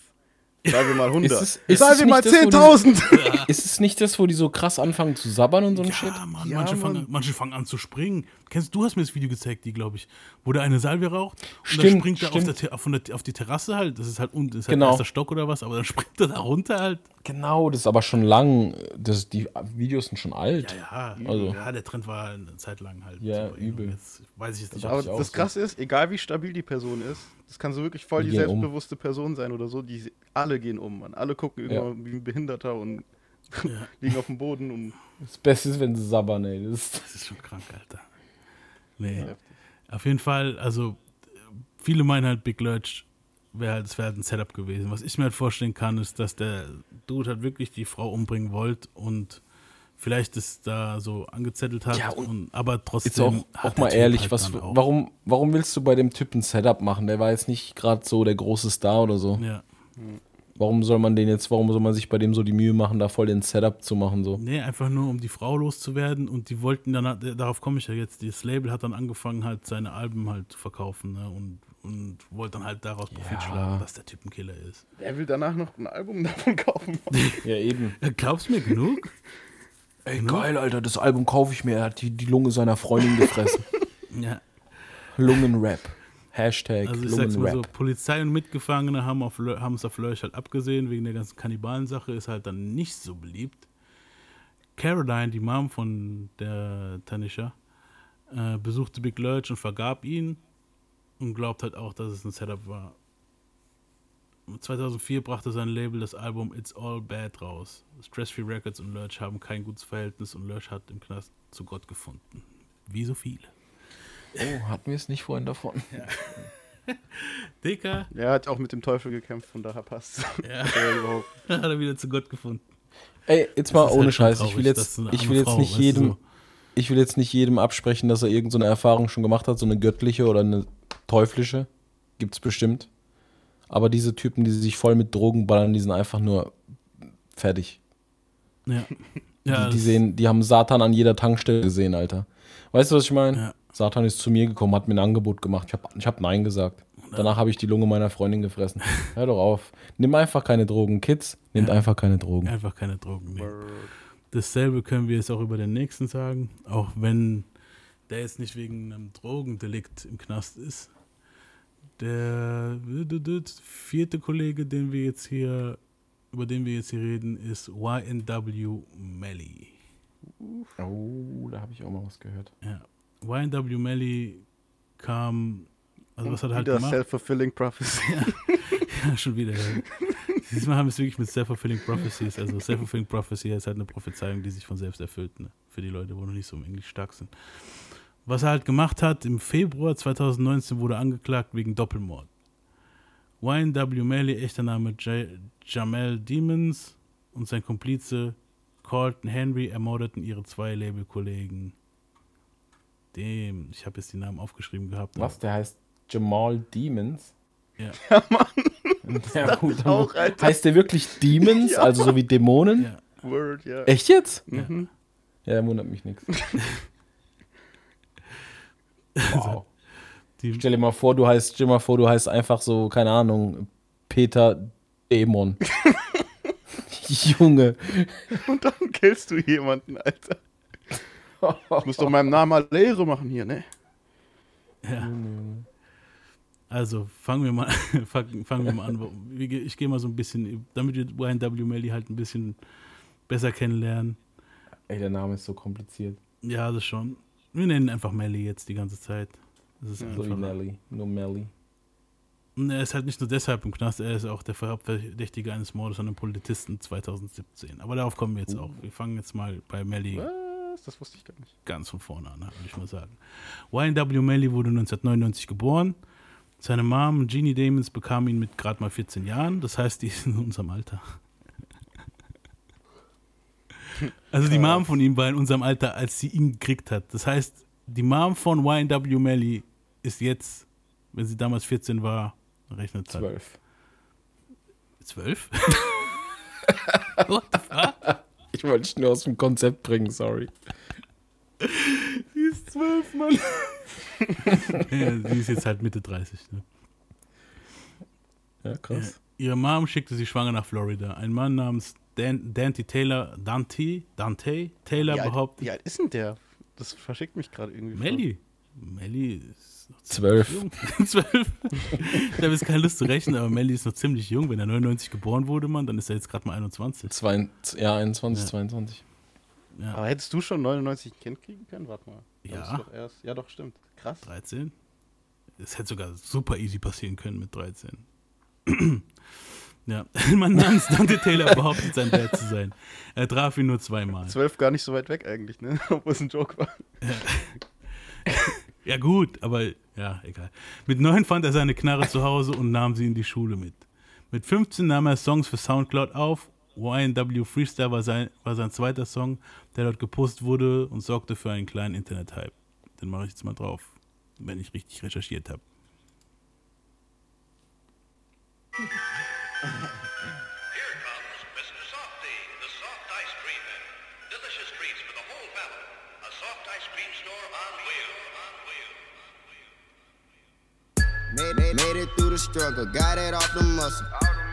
Salvia mal 100, Ist es- ist es Salvia nicht mal das, wo die- 10.000. Ist es nicht das, wo die so krass anfangen zu sabbern und so ein Shit? Ja, Mann, Ja, manche, Mann. Fangen, manche fangen an zu springen. Kennst du hast mir das Video gezeigt, die glaube ich, wo der eine Salve raucht und dann Stimmt, springt er auf, der, auf, der, auf die Terrasse halt. Das ist halt unten, das ist halt Genau. erster Stock oder was, aber dann springt er da runter halt. Genau, das ist aber schon lang. Das, die Videos sind schon alt. Ja, ja, Also. ja, der Trend war eine Zeit lang halt. Ja, so. übel. Jetzt weiß ich jetzt nicht, Das Aber das so. Krasse ist, egal wie stabil die Person ist, das kann so wirklich voll Die die, gehen um. selbstbewusste Person sein oder so, die alle gehen um, man. Alle gucken Ja. irgendwann wie ein Behinderter und Ja. liegen auf dem Boden und Das Beste ist, wenn sie sabbern, ey. Das ist, Das ist schon krank, Alter. Nee. heftig. Auf jeden Fall, also viele meinen halt Big Lurch wäre halt, es wäre halt ein Setup gewesen. Was ich mir halt vorstellen kann, ist, dass der Dude halt wirklich die Frau umbringen wollte und vielleicht es da so angezettelt hat, Ja, und und, aber trotzdem. jetzt auch, hat auch der mal Typ ehrlich, halt was, warum, warum willst du bei dem Typen ein Setup machen? Der war jetzt nicht gerade so der große Star oder so. Ja. Warum soll man den jetzt, warum soll man sich bei dem so die Mühe machen, da voll den Setup zu machen? So? Nee, einfach nur, um die Frau loszuwerden und die wollten dann, darauf komme ich ja jetzt, das Label hat dann angefangen, halt seine Alben halt zu verkaufen ne, und, und wollte dann halt daraus Profit Ja. schlagen, dass der Typ ein Killer ist. Wer will danach noch ein Album davon kaufen? Ja, eben. Glaubst du mir genug? Ey, geil, Alter, das Album kaufe ich mir. Er hat die, die Lunge seiner Freundin gefressen. Ja. Lungenrap. Hashtag Also ich sag's mal so. Polizei und Mitgefangene haben es auf Lurch halt abgesehen, wegen der ganzen Kannibalen-Sache ist halt dann nicht so beliebt. Caroline, die Mom von der Tanisha, äh, besuchte Big Lurch und vergab ihn und glaubt halt auch, dass es ein Setup war. 2004 brachte sein Label das Album It's All Bad raus. Stress Free Records und Lurch haben kein gutes Verhältnis und Lurch hat im Knast zu Gott gefunden. Wie so viele. Oh, hatten wir es nicht vorhin davon? Dicker, Er hat auch mit dem Teufel gekämpft, von daher passt Ja. er überhaupt. hat er wieder zu Gott gefunden. Ey, jetzt mal Das ohne halt Scheiß. Ich will jetzt, so ich will jetzt Frau, nicht jedem, so. ich will jetzt nicht jedem absprechen, dass er irgendeine Erfahrung schon gemacht hat, so eine göttliche oder eine teuflische. Gibt's bestimmt. Aber diese Typen, die sich voll mit Drogen ballern, die sind einfach nur fertig. Ja. ja die, die sehen, die haben Satan an jeder Tankstelle gesehen, Alter. Weißt du, was ich meine? Ja. Satan ist zu mir gekommen, hat mir ein Angebot gemacht. Ich habe ich hab Nein gesagt. Danach habe ich die Lunge meiner Freundin gefressen. Hör doch auf. Nimm einfach keine Drogen. Kids, nehmt Ja. einfach keine Drogen. Einfach keine Drogen nehmen. Dasselbe können wir jetzt auch über den nächsten sagen, auch wenn der jetzt nicht wegen einem Drogendelikt im Knast ist. Der vierte Kollege, den wir jetzt hier, über den wir jetzt hier reden, ist YNW Melly. Oh, da habe ich auch mal was gehört. Ja. YNW Melly kam, also was hat er halt Wieder gemacht? self-fulfilling prophecy. Ja, schon wieder. Ja. Diesmal haben wir es wirklich mit Self-Fulfilling Prophecies. Also Self-Fulfilling Prophecy ist halt eine Prophezeiung, die sich von selbst erfüllt. Ne? Für die Leute, wo noch nicht so im Englisch stark sind. Was er halt gemacht hat, im Februar 2019 wurde angeklagt wegen Doppelmord. YNW Melly, echter Name J Jamel Demons und sein Komplize Colton Henry ermordeten ihre zwei Labelkollegen. Dem, ich habe jetzt die Namen aufgeschrieben gehabt. Was? Der heißt Jamal Demons? Ja. Ja, Mann. Ja, gut. auch, Alter. heißt der wirklich Demons? Ja. Also so wie Dämonen? Ja. Word, ja. Echt jetzt? Mhm. Ja, wundert mich nichts. Wow. Die, Stell dir mal vor, du heißt, stell dir mal vor, du heißt einfach so, keine Ahnung, Peter Dämon. Junge. Und dann killst du jemanden, Alter. Ich muss doch meinem Namen mal Lehre machen hier, ne? Ja. Also fangen wir mal, fangen wir mal an. Ich gehe mal so ein bisschen, damit wir YNW Melly halt ein bisschen besser kennenlernen. Ey, der Name ist so kompliziert. Ja, das schon. Wir nennen ihn einfach Melly jetzt die ganze Zeit. Das ist So wie einfacher. Nelly. Nur Melly. Und er ist halt nicht nur deshalb im Knast, er ist auch der Hauptverdächtige eines Mordes an einem Polizisten 2017. Aber darauf kommen wir jetzt auch. Wir fangen jetzt mal bei Melly Was? Das wusste ich gar nicht. Ganz von vorne an, würde ich mal sagen. YNW Melly wurde 1999 geboren. Seine Mom, Jeannie Damons, bekam ihn mit gerade mal 14 Jahren. Das heißt, die ist in unserem Alter. Also die Mom von ihm war in unserem Alter, als sie ihn gekriegt hat. Das heißt, die Mom von YNW Melly ist jetzt, wenn sie damals 14 war, rechnet halt. Zwölf. Zwölf? What the fuck? Ich wollte dich nur aus dem Konzept bringen, sorry. Sie ist zwölf, Mann. ja, sie ist jetzt halt Mitte 30. Ne? Ja, krass. Ihre Mom schickte sie schwanger nach Florida. Ein Mann namens Dan, Dante Taylor, Dante, Dante Taylor Wie alt, behauptet, wie alt ist denn der? Das verschickt mich gerade irgendwie. Melly. Melly ist noch Zwölf. Zwölf. ich habe jetzt keine Lust zu rechnen, aber Melly ist noch ziemlich jung. Wenn er 99 geboren wurde, Mann, dann ist er jetzt gerade mal 21. Zwei, ja, 21, Ja. 22. Ja, Aber hättest du schon 99 ein Kind kriegen können? Warte mal. Ja. Doch erst, ja, doch, stimmt. Krass. 13. Es hätte sogar super easy passieren können mit 13. ja, Mann namens Dante Taylor behauptet, sein Dad zu sein. Er traf ihn nur zweimal. 12 gar nicht so weit weg eigentlich, ne? Obwohl es ein Joke war. Ja, gut, aber ja, egal. Mit neun fand er seine Knarre zu Hause und nahm sie in die Schule mit. Mit 15 nahm er Songs für Soundcloud auf. YNW Freestyle war sein, war sein zweiter Song, der dort gepostet wurde und sorgte für einen kleinen Internet-Hype. Den mache ich jetzt mal drauf, wenn ich richtig recherchiert habe. Made, made, made it through the struggle, got it off the muscle.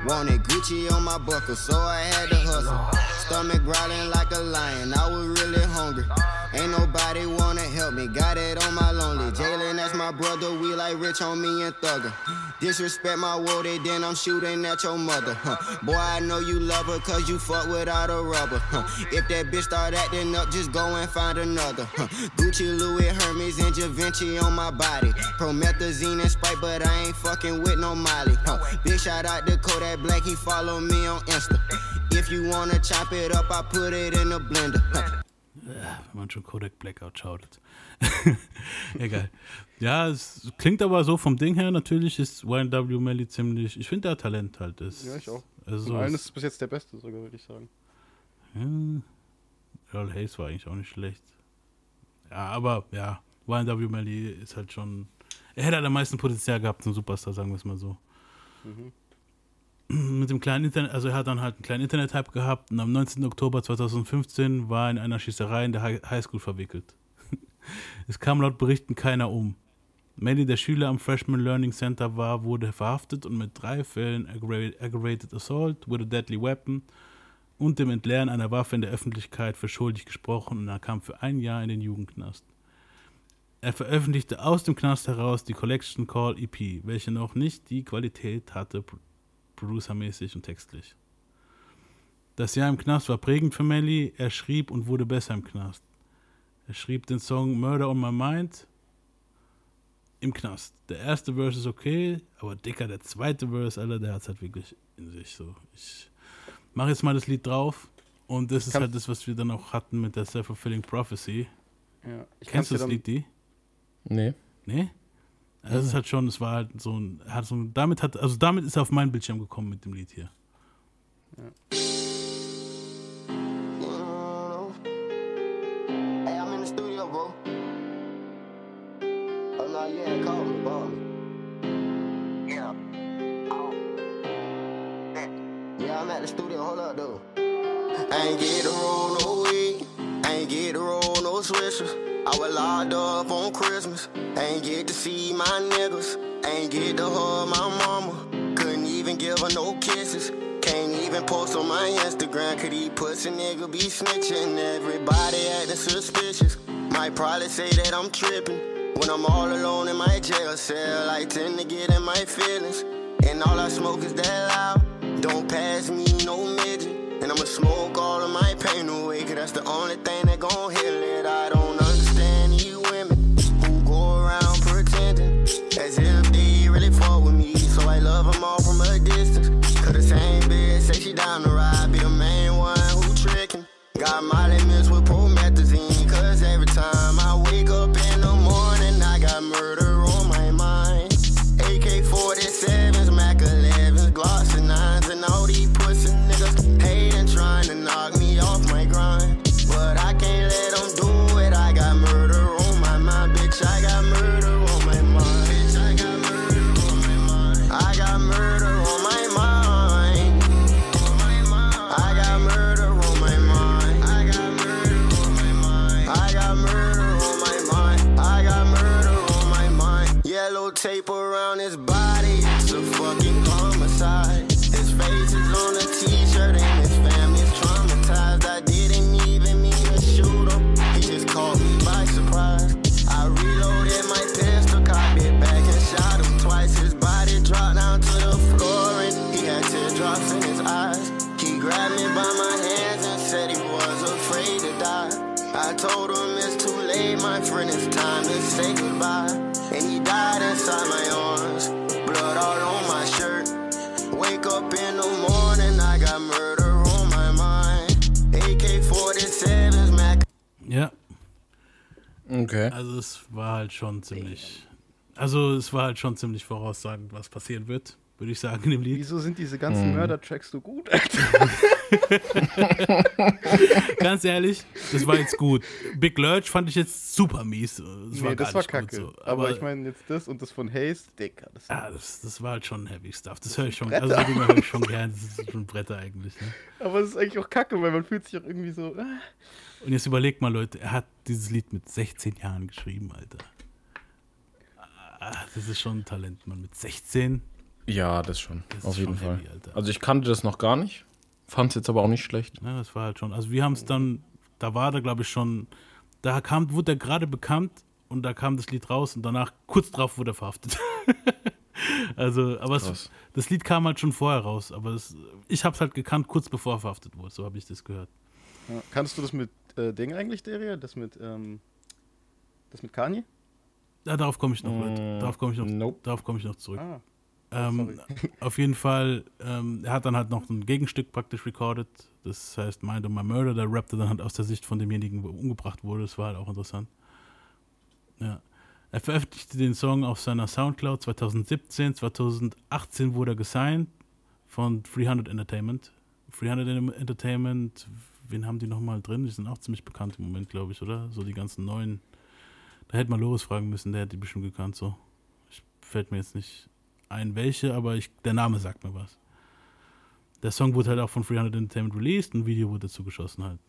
Wanted Gucci on my buckle, so I had to hustle. Stomach growling like a lion, I was really hungry. Ain't nobody wanna help me, got it on my lonely. Jalen, that's my brother, we like rich on me and thugger. Disrespect my word, they then I'm shooting at your mother. Huh. Boy, I know you love her, cause you fuck without a rubber. Huh. If that bitch start acting up, just go and find another. Huh. Gucci, Louis, Hermes, and Givenchy on my body. Promethazine and Sprite, but I ain't fucking with no Molly. Huh. Big shout out to Kodak Black, he follow me on Insta. If you wanna chop it up, I put it in a blender. Huh. Wenn man schon Kodak Blackout schaut. Egal. Ja, es klingt aber so vom Ding her, natürlich ist YNW Melly ziemlich, ich finde der Talent halt. Ist, Ja, ich auch. Also allen ist bis jetzt der Beste sogar, würde ich sagen. Ja, Earl Hayes war eigentlich auch nicht schlecht. Ja, aber ja, YNW Melly ist halt schon, er hätte halt am meisten Potenzial gehabt zum Superstar, sagen wir es mal so. Mit dem kleinen Internet, also er hat dann halt einen kleinen Internet-Hype gehabt und am 19. Oktober 2015 war er in einer Schießerei in der Hi- Highschool verwickelt. es kam laut Berichten keiner um. Melly, der Schüler am Freshman Learning Center war, wurde verhaftet und mit drei Fällen Aggravated, Assault with a Deadly Weapon und dem Entleeren einer Waffe in der Öffentlichkeit für schuldig gesprochen und er kam für ein Jahr in den Jugendknast. Er veröffentlichte aus dem Knast heraus die Collection Call EP, welche noch nicht die Qualität hatte, producermäßig und textlich. Das Jahr im Knast war prägend für Melly. Er schrieb und wurde besser im Knast. Er schrieb den Song Murder on My Mind im Knast. Der erste Verse ist okay, aber dicker, der zweite Verse, Alter, der hat es halt wirklich in sich so. Ich mache jetzt mal das Lied drauf und das ist halt das, was wir dann auch hatten mit der Self-Fulfilling Prophecy. Ja, ich Kennst du das Lied, die? Nee. Nee? Das ist halt schon, es war halt so ein, hat so ein, damit hat, also damit ist er auf meinen Bildschirm gekommen mit dem Lied hier. Yeah, I'm at the studio. Hold up, though. I ain't get to roll no weed. Get to roll no swishers. I was locked up on Christmas. Ain't get to see my niggas. Ain't get to hug my mama. Couldn't even give her no kisses. Can't even post on my Instagram. Could he pussy nigga be snitching? Everybody acting suspicious. Might probably say that I'm tripping. When I'm all alone in my jail cell, I tend to get in my feelings. And all I smoke is that loud. Don't pass me no I'ma smoke all of my pain away, cause that's the only thing that gon' heal it. I don't understand you women who go around pretending as if they really fuck with me. So I love them all from a distance. Cause the same bitch say she down to ride, be the main one who tricking. Got Molly tape around his body. Okay. also es war halt schon ziemlich. Also es war halt schon ziemlich voraussagend, was passieren wird, würde ich sagen, in dem Lied. Wieso sind diese ganzen Mhm. Mörder-Tracks so gut? Ganz ehrlich, das war jetzt gut. Big Lurch fand ich jetzt super mies. Das war nee, gar das war nicht kacke. gut so. aber, ich meine, jetzt das und das von Haze, Dicker. Das Ja, das, das war halt schon heavy stuff. Das höre ich schon, Bretter. also höre ich schon gern. Das ist schon Bretter eigentlich. Ne? aber es ist eigentlich auch kacke, weil man fühlt sich auch irgendwie so. Und jetzt überleg mal, Leute, er hat dieses Lied mit 16 Jahren geschrieben, Alter. Ah, Das ist schon ein Talent, man. Mit 16. Ja, das schon. Das auf jeden schon Fall. heavy, Alter. also ich kannte das noch gar nicht. Fand es jetzt aber auch nicht schlecht. Ne, das war halt schon. Also wir haben es dann, da war da glaube ich schon, da kam, wurde er gerade bekannt und da kam das Lied raus und danach, kurz drauf, wurde er verhaftet. also, aber es, das Lied kam halt schon vorher raus, aber es, ich habe es halt gekannt, kurz bevor er verhaftet wurde. So habe ich das gehört. Ja. Kannst du das mit äh, Ding eigentlich, Deria? Das mit, ähm, das mit Kanye? Ja, darauf komme ich noch. Mm, Darauf komme ich noch, nope. darauf komme ich noch zurück. Ah, Ähm, auf jeden Fall, ähm, er hat dann halt noch ein Gegenstück praktisch recorded. Das heißt Mind of My Murder. Der rappte dann halt aus der Sicht von demjenigen, der umgebracht wurde. Das war halt auch interessant. Ja. Er veröffentlichte den Song auf seiner Soundcloud 2017. 2018 wurde er gesigned von 300 Entertainment. 300 Entertainment, wen haben die nochmal drin? Die sind auch ziemlich bekannt im Moment, glaube ich, oder? So die ganzen neuen. Da hätte man Loris fragen müssen, der hätte die bestimmt gekannt, so. Ich, fällt mir jetzt nicht ein, welche, aber ich, der Name sagt mir was. Der Song wurde halt auch von 300 Entertainment released, ein Video wurde dazu geschossen halt.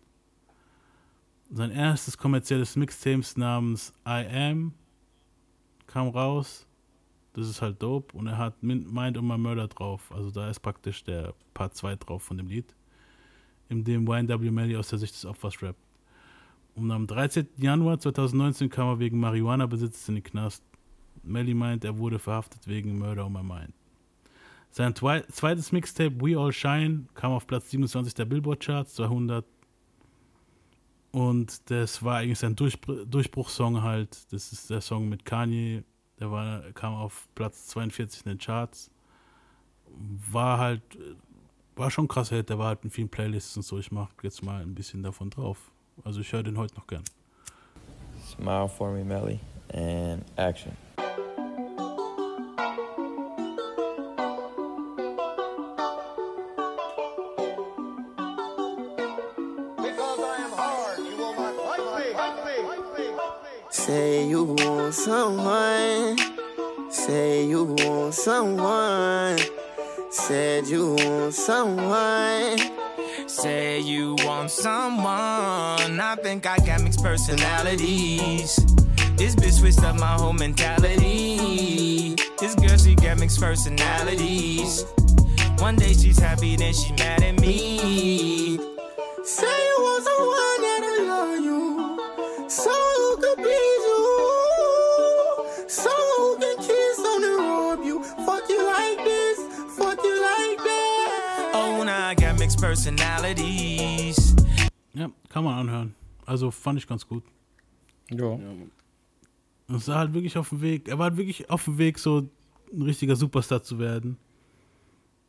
Sein erstes kommerzielles Mixtape namens I Am kam raus. Das ist halt dope und er hat Min- Mind on My Murder drauf. Also da ist praktisch der Part 2 drauf von dem Lied, in dem YNW Melly aus der Sicht des Opfers rappt. Und am 13. Januar 2019 kam er wegen Marihuana-Besitzes in den Knast. Melly meint, er wurde verhaftet wegen Murder on My Mind. Sein zweites Mixtape We All Shine kam auf Platz 27 der Billboard-Charts, 200. Und das war eigentlich sein Durchbr Durchbruchssong halt. Das ist der Song mit Kanye. Der war, kam auf Platz 42 in den Charts. War halt, war schon Hit. Der war halt in vielen Playlists und so. Ich mach jetzt mal ein bisschen davon drauf. Also ich höre den heute noch gern. Smile for me, Melly, and action. Say you want someone. Say you want someone. Said you want someone. Say you want someone. I think I got mixed personalities. This bitch switched up my whole mentality. This girl, she got mixed personalities. One day she's happy, then she mad at me. Personalities. Ja, kann man anhören. Also fand ich ganz gut. Ja. Es war halt wirklich auf dem Weg, er war halt wirklich auf dem Weg, so ein richtiger Superstar zu werden.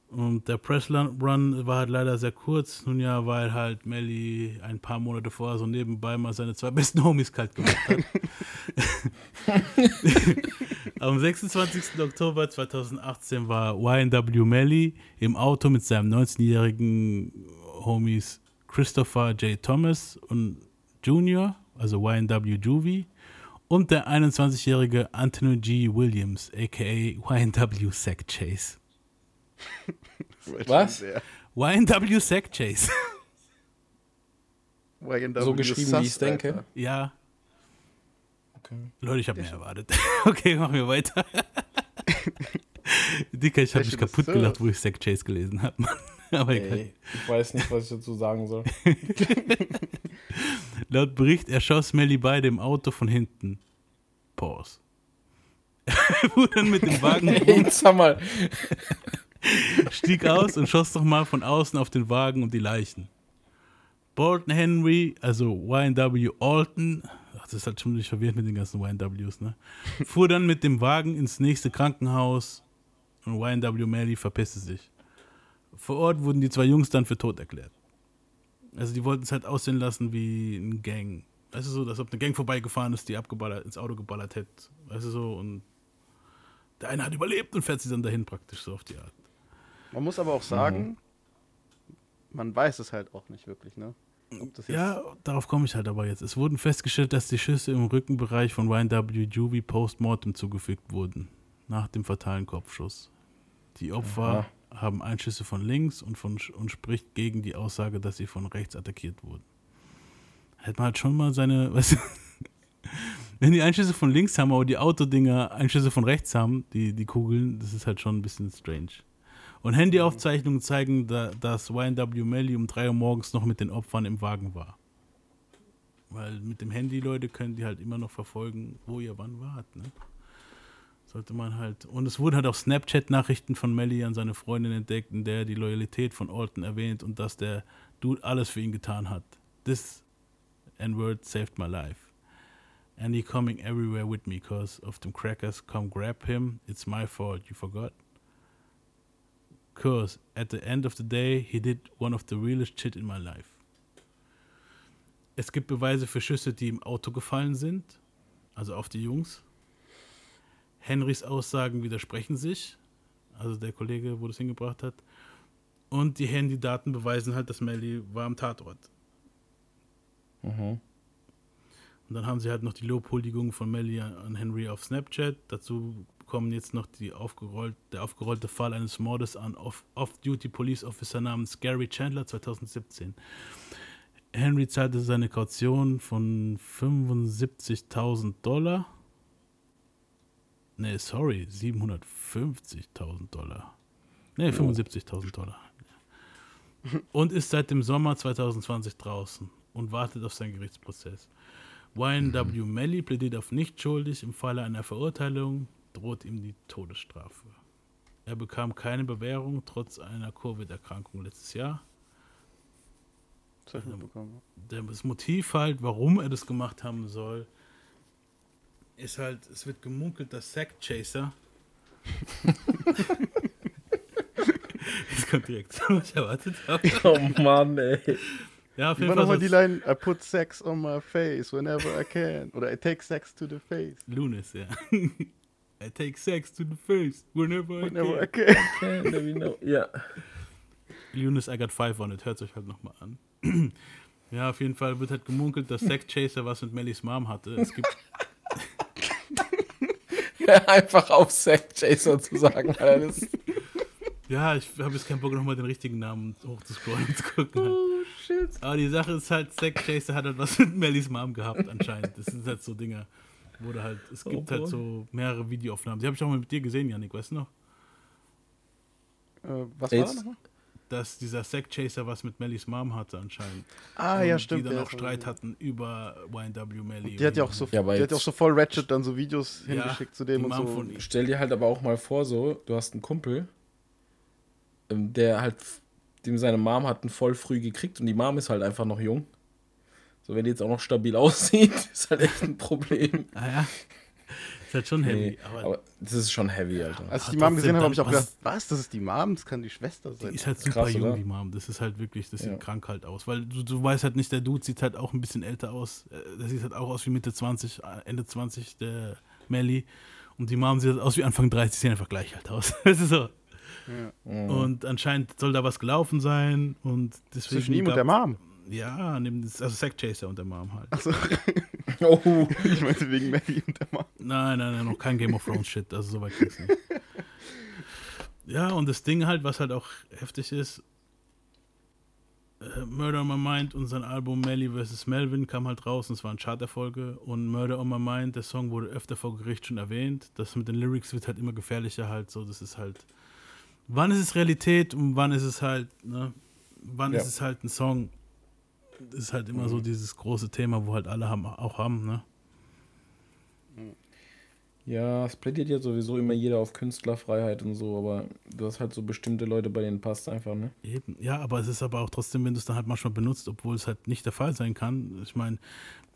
Und der Press-Run war halt leider sehr kurz. Nun ja, weil halt Melly ein paar Monate vorher so nebenbei mal seine zwei besten Homies kalt gemacht hat. Am 26. Oktober 2018 war YNW Melly im Auto mit seinem 19-jährigen Homies Christopher J. Thomas und Jr., also YNW Juvie, und der 21-jährige Anthony G. Williams, aka YNW Sack Chase. Was? YNW Sack Chase. YNW So geschrieben, wie ich es Sus, denke. Alter. ja. Okay. Leute, ich habe mehr erwartet. okay, machen wir weiter. Dicker, ich habe mich kaputt gelacht, wo ich Zack Chase gelesen habe. Aber egal. Ey, ich weiß nicht, was ich dazu sagen soll. Laut Bericht erschoss Melly beide im Auto von hinten. Pause. Er fuhr dann mit dem Wagen rum, sag mal. stieg aus und schoss nochmal von außen auf den Wagen und die Leichen. Bolton Henry, also YNW Alton, das ist halt schon nicht verwirrt mit den ganzen YNWs, ne? Fuhr dann mit dem Wagen ins nächste Krankenhaus und YNW Melly verpisste sich. Vor Ort wurden die zwei Jungs dann für tot erklärt. Also die wollten es halt aussehen lassen wie ein Gang. Weißt du so, als ob eine Gang vorbeigefahren ist, die abgeballert, ins Auto geballert hätte. Weißt du so, und der eine hat überlebt und fährt sie dann dahin praktisch so auf die Art. Man muss aber auch sagen, man weiß es halt auch nicht wirklich, ne? Ja, darauf komme ich halt aber jetzt. Es wurden festgestellt, dass die Schüsse im Rückenbereich von YNW Juvie postmortem zugefügt wurden. Nach dem fatalen Kopfschuss. Die Opfer haben Einschüsse von links und, von, und spricht gegen die Aussage, dass sie von rechts attackiert wurden. Hätte man halt schon mal seine. Weißt wenn die Einschüsse von links haben, aber die Autodinger Einschüsse von rechts haben, die, die Kugeln, das ist halt schon ein bisschen strange. Und Handyaufzeichnungen zeigen, da, dass YNW Melly um 3 Uhr morgens noch mit den Opfern im Wagen war. Weil mit dem Handy, Leute, können die halt immer noch verfolgen, wo ihr wann wart. Ne? Sollte man halt. Und es wurden halt auch Snapchat-Nachrichten von Melly an seine Freundin entdeckt, in der er die Loyalität von Alton erwähnt und dass der Dude alles für ihn getan hat. This N-word saved my life. And he coming everywhere with me cause of them crackers come grab him. It's my fault, you forgot. Cause at the end of the day, he did one of the realest shit in my life. Es gibt Beweise für Schüsse, die im Auto gefallen sind, also auf die Jungs. Henrys Aussagen widersprechen sich, also der Kollege, wo das hingebracht hat. Und die Handydaten beweisen halt, dass Melly war am Tatort. Mhm. Und dann haben sie halt noch die Lobhuldigung von Melly an an Henry auf Snapchat. Dazu kommen jetzt noch die aufgerollt, der aufgerollte Fall eines Mordes an Off- Off-Duty Police Officer namens Gary Chandler 2017. Henry zahlte seine Kaution von 75.000 Dollar. Nee, sorry, 750.000 Dollar. Nee, 75.000 Dollar. Und ist seit dem Sommer 2020 draußen und wartet auf seinen Gerichtsprozess. YNW Melly plädiert auf nicht schuldig. Im Falle einer Verurteilung droht ihm die Todesstrafe. Er bekam keine Bewährung trotz einer Covid-Erkrankung letztes Jahr. Das Motiv halt, warum er das gemacht haben soll, ist halt, es wird gemunkelt, dass Sack Chaser. das kommt direkt, was ich erwartet habe. Oh Mann, ey. Ja, auf jeden Fall. nochmal die so- Line, I put sex on my face whenever I can. Oder I take sex to the face. Lunis, ja. I take sex to the face whenever, Whenever I I can. can. Okay, let me know. Ja. Lunis, I got five on it. Hört euch halt nochmal an. ja, auf jeden Fall wird halt gemunkelt, dass Zack Chaser was mit Mellys Mom hatte. Es gibt Einfach auf Zack Chaser zu sagen, Alter. Das Ja, ich habe jetzt keinen Bock, nochmal den richtigen Namen hochzuscrollen und zu gucken. halt. Oh, shit. Aber die Sache ist halt, Zack Chaser hat halt was mit Mellys Mom gehabt, anscheinend. Das sind halt so Dinger, du halt, es gibt Oh halt so mehrere Videoaufnahmen. Die habe ich auch mal mit dir gesehen, Janik, weißt du noch? Äh, was Jetzt- war da nochmal? Dass dieser Zack Chaser was mit Mellys Mom hatte, anscheinend. Ah, Und ja, stimmt. Die dann auch das Streit hatten über YNW Melly. Die hat ja auch so, Ja, die hat ja auch so voll Ratchet dann so Videos Ja, hingeschickt zu dem und Mom so. Stell dir halt aber auch mal vor, so, du hast einen Kumpel, ähm, der halt, dem seine Mom hat einen voll früh gekriegt und die Mom ist halt einfach noch jung. So, wenn die jetzt auch noch stabil aussieht, ist halt echt ein Problem. Ah ja. Ist halt schon heavy. Nee, aber, aber das ist schon heavy, Alter. Als ich Ah, die Mom gesehen habe, habe ich auch gedacht, was, das ist die Mom? Das kann die Schwester sein. Die ist halt super Krass, jung, oder? die Mom. Das ist halt wirklich, das sieht Ja. krank halt aus. Weil du, du weißt halt nicht, der Dude sieht halt auch ein bisschen älter aus. Äh, Der sieht halt auch aus wie Mitte 20, äh, Ende 20, der Melly. Und die Mom sieht halt aus wie Anfang 30, sehen einfach gleich halt aus. Das ist so. Mhm. Und anscheinend soll da was gelaufen sein. Und deswegen. Zwischen ihm und der Mom. Ja, neben das, also Sack Chaser und der Mom halt. Achso, Oh, ich meinte wegen Maggie und der Mom. Nein, nein, nein, noch kein Game of Thrones Shit, also soweit geht's nicht. Ja, und das Ding halt, was halt auch heftig ist, äh, Murder on My Mind und sein Album Melly vs. Melvin kam halt raus und es war ein Charterfolge und Murder on My Mind, der Song wurde öfter vor Gericht schon erwähnt. Das mit den Lyrics wird halt immer gefährlicher halt so, das ist halt wann ist es Realität und wann ist es halt, ne, wann Ja. ist es halt ein Song? Das ist halt immer so Mhm. dieses große Thema, wo halt alle haben, auch haben, ne? Ja, es plädiert ja sowieso immer jeder auf Künstlerfreiheit und so, aber du hast halt so bestimmte Leute, bei denen passt einfach, ne? Eben. Ja, aber es ist aber auch trotzdem, wenn du es dann halt manchmal benutzt, obwohl es halt nicht der Fall sein kann. Ich meine,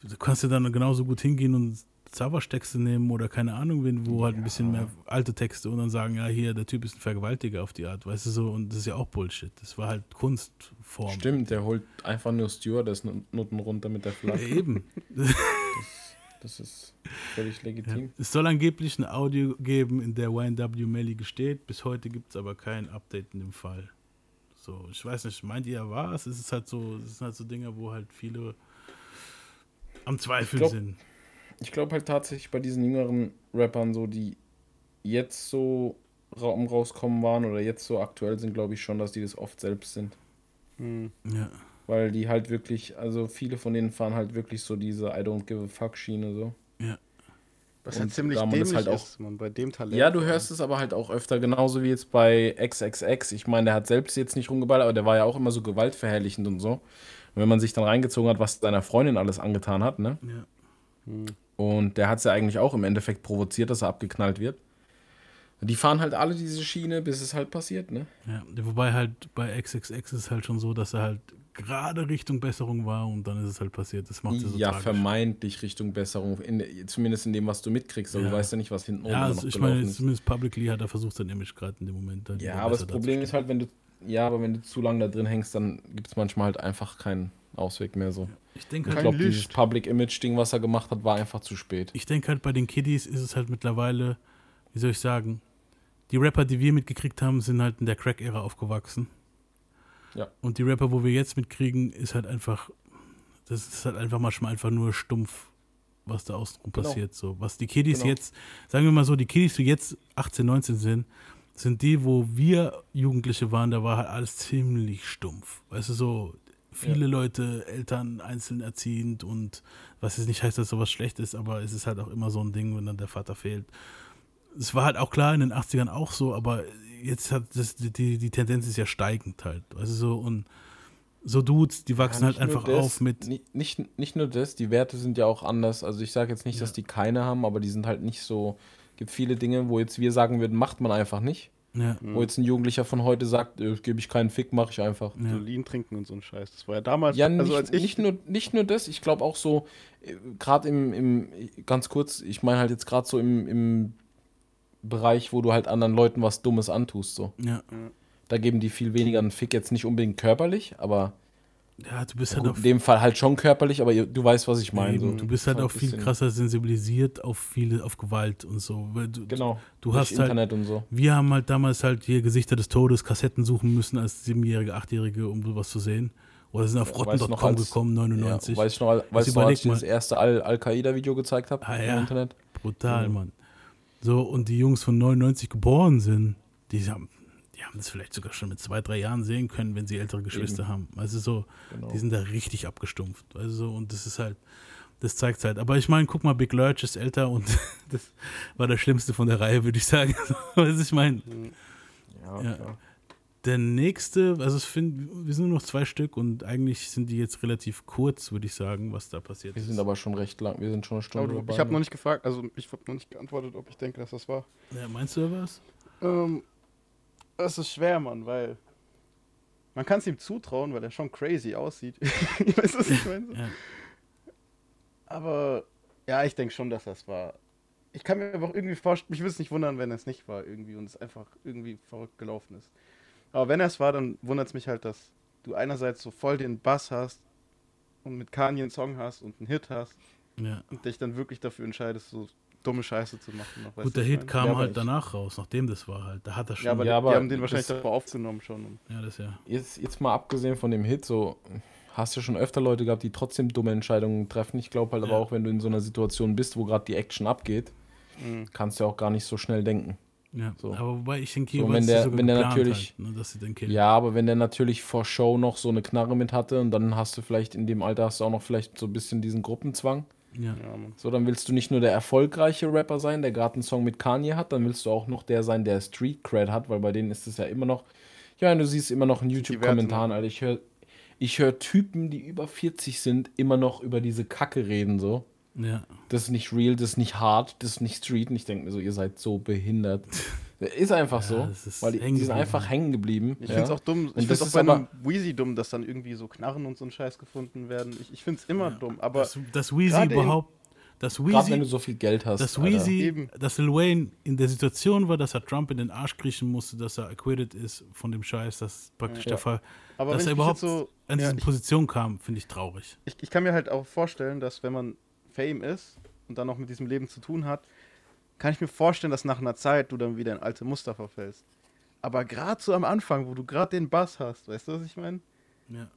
du kannst ja dann genauso gut hingehen und Zaubertexte nehmen oder keine Ahnung, wen, wo halt ein bisschen mehr alte Texte und dann sagen, ja, hier, der Typ ist ein Vergewaltiger auf die Art, weißt du so, und das ist ja auch Bullshit. Das war halt Kunstform. Stimmt, der holt einfach nur Stewardess-Noten runter mit der Flagge. Eben. Das, das ist völlig legitim. Es soll angeblich ein Audio geben, in der YNW Melly gesteht. Bis heute gibt es aber kein Update in dem Fall. So, ich weiß nicht, meint ihr, war es? Es ist halt so, es sind halt so Dinge, wo halt viele am Zweifeln glaub- sind. Ich glaube halt tatsächlich bei diesen jüngeren Rappern, so die jetzt so am rauskommen waren oder jetzt so aktuell sind, glaube ich schon, dass die das oft selbst sind. Ja. Weil die halt wirklich, also viele von denen fahren halt wirklich so diese I don't give a fuck Schiene so. Ja. Was Und halt ziemlich da man dämlich das halt auch- ist, man, bei dem Talent. Ja, du hörst es aber halt auch öfter, genauso wie jetzt bei XXX. Ich meine, der hat selbst jetzt nicht rumgeballert, aber der war ja auch immer so gewaltverherrlichend und so. Und wenn man sich dann reingezogen hat, was seiner Freundin alles angetan hat, ne? Ja. Und der hat es ja eigentlich auch im Endeffekt provoziert, dass er abgeknallt wird. Die fahren halt alle diese Schiene, bis es halt passiert, ne? Ja, wobei halt bei XXX ist es halt schon so, dass er halt gerade Richtung Besserung war und dann ist es halt passiert. Das macht es so ja, tragisch. vermeintlich Richtung Besserung, in, zumindest in dem, was du mitkriegst. Aber Ja. du weißt ja nicht, was hinten Ja, noch also ich gelaufen meine, ist. zumindest publicly hat er versucht, sein Image gerade in dem Moment. halt Ja, aber das Problem ist halt, wenn du, ja, aber wenn du zu lange da drin hängst, dann gibt es manchmal halt einfach keinen Ausweg mehr so. Ich denke ich halt- glaube, Kein dieses. Public Image Ding, was er gemacht hat, war einfach zu spät. Ich denke halt, bei den Kiddies ist es halt mittlerweile, wie soll ich sagen, die Rapper, die wir mitgekriegt haben, sind halt in der Crack-Ära aufgewachsen. Ja. Und die Rapper, wo wir jetzt mitkriegen, ist halt einfach, das ist halt einfach manchmal einfach nur stumpf, was da außenrum Genau. passiert. So. Was die Kiddies Genau. jetzt, sagen wir mal so, die Kiddies, die jetzt 18, 19 sind, sind die, wo wir Jugendliche waren, da war halt alles ziemlich stumpf. Weißt du, so viele Leute, Eltern einzeln erziehend und was jetzt nicht heißt, dass sowas schlecht ist, aber es ist halt auch immer so ein Ding, wenn dann der Vater fehlt. Es war halt auch klar in den 80ern auch so, aber jetzt hat das, die, die Tendenz ist ja steigend halt. Also so und so Dudes, die wachsen Ja, halt einfach das, auf mit. Nicht, nicht, nicht nur das, die Werte sind ja auch anders. Also ich sage jetzt nicht, dass die keine haben, aber die sind halt nicht so. gibt viele Dinge, wo jetzt wir sagen würden, macht man einfach nicht. Ja. Wo jetzt ein Jugendlicher von heute sagt, äh, gebe ich keinen Fick, mache ich einfach. So Lean trinken und so ein Scheiß. Das war ja damals, Ja, also nicht, als ich. nicht, nur, nicht nur das, ich glaube auch so, gerade im, im, ganz kurz, ich meine halt jetzt gerade so im, im Bereich, wo du halt anderen Leuten was Dummes antust, so. Ja. Da geben die viel weniger einen Fick, jetzt nicht unbedingt körperlich, aber Ja, du bist ja, halt gut, auf- in dem Fall halt schon körperlich, aber du weißt, was ich meine. So. du bist halt auch viel krasser sensibilisiert auf viele, auf Gewalt und so. Weil du, Genau, Du hast halt, Internet und so. Wir haben halt damals halt hier Gesichter des Todes, Kassetten suchen müssen als Siebenjährige, Achtjährige, um sowas zu sehen. Oder sind auf rotten.com gekommen, 99. Ja, weißt du noch, als- Jetzt weißt du, als ich das erste Al- Al-Qaida-Video gezeigt habe Ah, im ja. Internet? Brutal, Ja. Mann. So, und die Jungs von 99 geboren sind, die haben, die haben das vielleicht sogar schon mit zwei, drei Jahren sehen können, wenn sie ältere Geschwister Eben. haben. Also so, Genau. die sind da richtig abgestumpft. Also so, und das ist halt, das zeigt halt. Aber ich meine, guck mal, Big Lurch ist älter und das war der schlimmste von der Reihe, würde ich sagen. weißt du, ich meine. Ja, Ja. klar. Der nächste, also ich finde, wir sind nur noch zwei Stück und eigentlich sind die jetzt relativ kurz, würde ich sagen, was da passiert Wir ist. sind aber schon recht lang, wir sind schon eine Stunde ich habe ne? noch nicht gefragt, also ich habe noch nicht geantwortet, ob ich denke, dass das war. Ja, meinst du was? Ähm, das ist schwer, Mann, weil man kann es ihm zutrauen, weil er schon crazy aussieht. weißt du, was ich meine? Ja. Aber ja, ich denke schon, dass das war. Ich kann mir aber auch irgendwie vorstellen, mich würde es nicht wundern, wenn es nicht war irgendwie und es einfach irgendwie verrückt gelaufen ist. Aber wenn es war, dann wundert es mich halt, dass du einerseits so voll den Bass hast und mit Kanye einen Song hast und einen Hit hast Ja. und dich dann wirklich dafür entscheidest, so dumme Scheiße zu machen. Noch, Gut, der Hit meine? kam Ja, aber halt danach raus, nachdem das war halt. Da hat er schon. Ja, aber, Ja, die, aber die haben den wahrscheinlich davor aufgenommen schon. Ja, das ja. Jetzt, jetzt mal abgesehen von dem Hit, so hast du schon öfter Leute gehabt, die trotzdem dumme Entscheidungen treffen. Ich glaube halt aber Ja. auch, wenn du in so einer Situation bist, wo gerade die Action abgeht, Mhm. kannst du ja auch gar nicht so schnell denken. Ja, So. aber wobei ich denke, So, war wenn der, sogar wenn der natürlich, halt, ne, dass sie den killen. ja, aber wenn der natürlich vor Show noch so eine Knarre mit hatte und dann hast du vielleicht in dem Alter hast du auch noch vielleicht so ein bisschen diesen Gruppenzwang. Ja. So, dann willst du nicht nur der erfolgreiche Rapper sein, der gerade einen Song mit Kanye hat, dann willst du auch noch der sein, der Street Cred hat, weil bei denen ist es ja immer noch, ja, du siehst immer noch in YouTube-Kommentaren, Alter, ich höre ich hör Typen, die über 40 sind, immer noch über diese Kacke reden, so. Ja. Das ist nicht real, das ist nicht hard, das ist nicht street. Und ich denke mir so, ihr seid so behindert. Ist einfach so, ist weil die, die sind einfach hängen geblieben. Ich ja. finde es auch dumm. Ich finde es auch bei einem Wheezy dumm, dass dann irgendwie so Knarren und so ein Scheiß gefunden werden. Ich, ich finde es immer dumm. Aber dass, dass eben- überhaupt, dass Gerade Weezy, wenn du so viel Geld hast, dass Eben. dass Lil Wayne in der Situation war, dass er Trump in den Arsch kriechen musste, dass er acquitted ist von dem Scheiß, das ist praktisch Ja. der Fall. Aber dass wenn er überhaupt jetzt so- an ja, diese Position kam, finde ich traurig. ich, ich kann mir halt auch vorstellen, dass wenn man Fame ist und dann noch mit diesem Leben zu tun hat, kann ich mir vorstellen, dass nach einer Zeit du dann wieder in alte Muster verfällst. Aber gerade so am Anfang, wo du gerade den Bass hast, weißt du, was ich meine? Ja.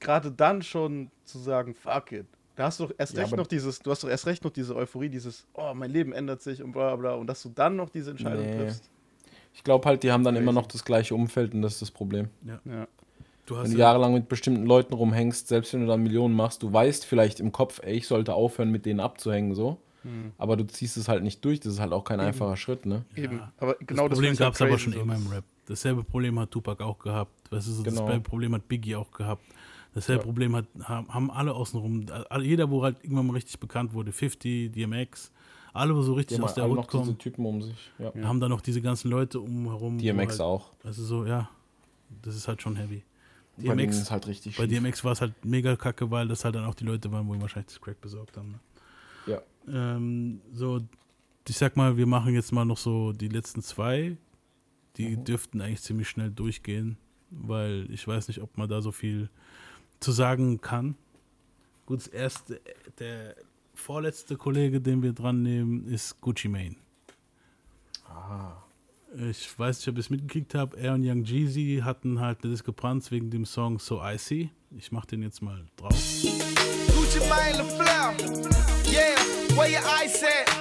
Gerade dann schon zu sagen, fuck it. Da hast du doch erst Ja, recht noch dieses, du hast doch erst recht noch diese Euphorie, dieses, oh, mein Leben ändert sich und bla bla und dass du dann noch diese Entscheidung Nee. triffst. Ich glaube halt, die haben dann immer noch das gleiche Umfeld und das ist das Problem. Ja. Ja. Du Wenn hast du ja, jahrelang mit bestimmten Leuten rumhängst, selbst wenn du dann Millionen machst, du weißt vielleicht im Kopf, ey, ich sollte aufhören, mit denen abzuhängen, so. Hm. Aber du ziehst es halt nicht durch, das ist halt auch kein Eben. einfacher Schritt, ne? Eben. Aber genau das Problem halt gab es aber schon immer im Rap. Dasselbe Problem hat Tupac auch gehabt. Weißt du, so Genau. dasselbe Problem hat Biggie auch gehabt. Dasselbe Ja. Problem hat, haben, alle außenrum, jeder, wo halt irgendwann mal richtig bekannt wurde, 50, DMX, alle, wo so Die richtig haben aus der Hut diese kommen, Typen um sich. Ja. haben dann noch diese ganzen Leute umherum. DMX halt, auch. Also so, ja, das ist halt schon heavy. Bei denen ist halt richtig Bei. DMX war es halt mega kacke, weil das halt dann auch die Leute waren, wo ihm wahrscheinlich das Crack besorgt haben. Ne? Ja. Ähm, so, ich sag mal, wir machen jetzt mal noch so die letzten zwei. Die Mhm. dürften eigentlich ziemlich schnell durchgehen, weil ich weiß nicht, ob man da so viel zu sagen kann. Gut, das erste, der vorletzte Kollege, den wir dran nehmen, ist Gucci Mane. Ah. Ich weiß nicht, ob ich es mitgekriegt habe. Er und Young Jeezy hatten halt eine Diskrepanz wegen dem Song So Icy. Ich mach den jetzt mal drauf. Gucci Mane LaFleur. Yeah, where your eyes at?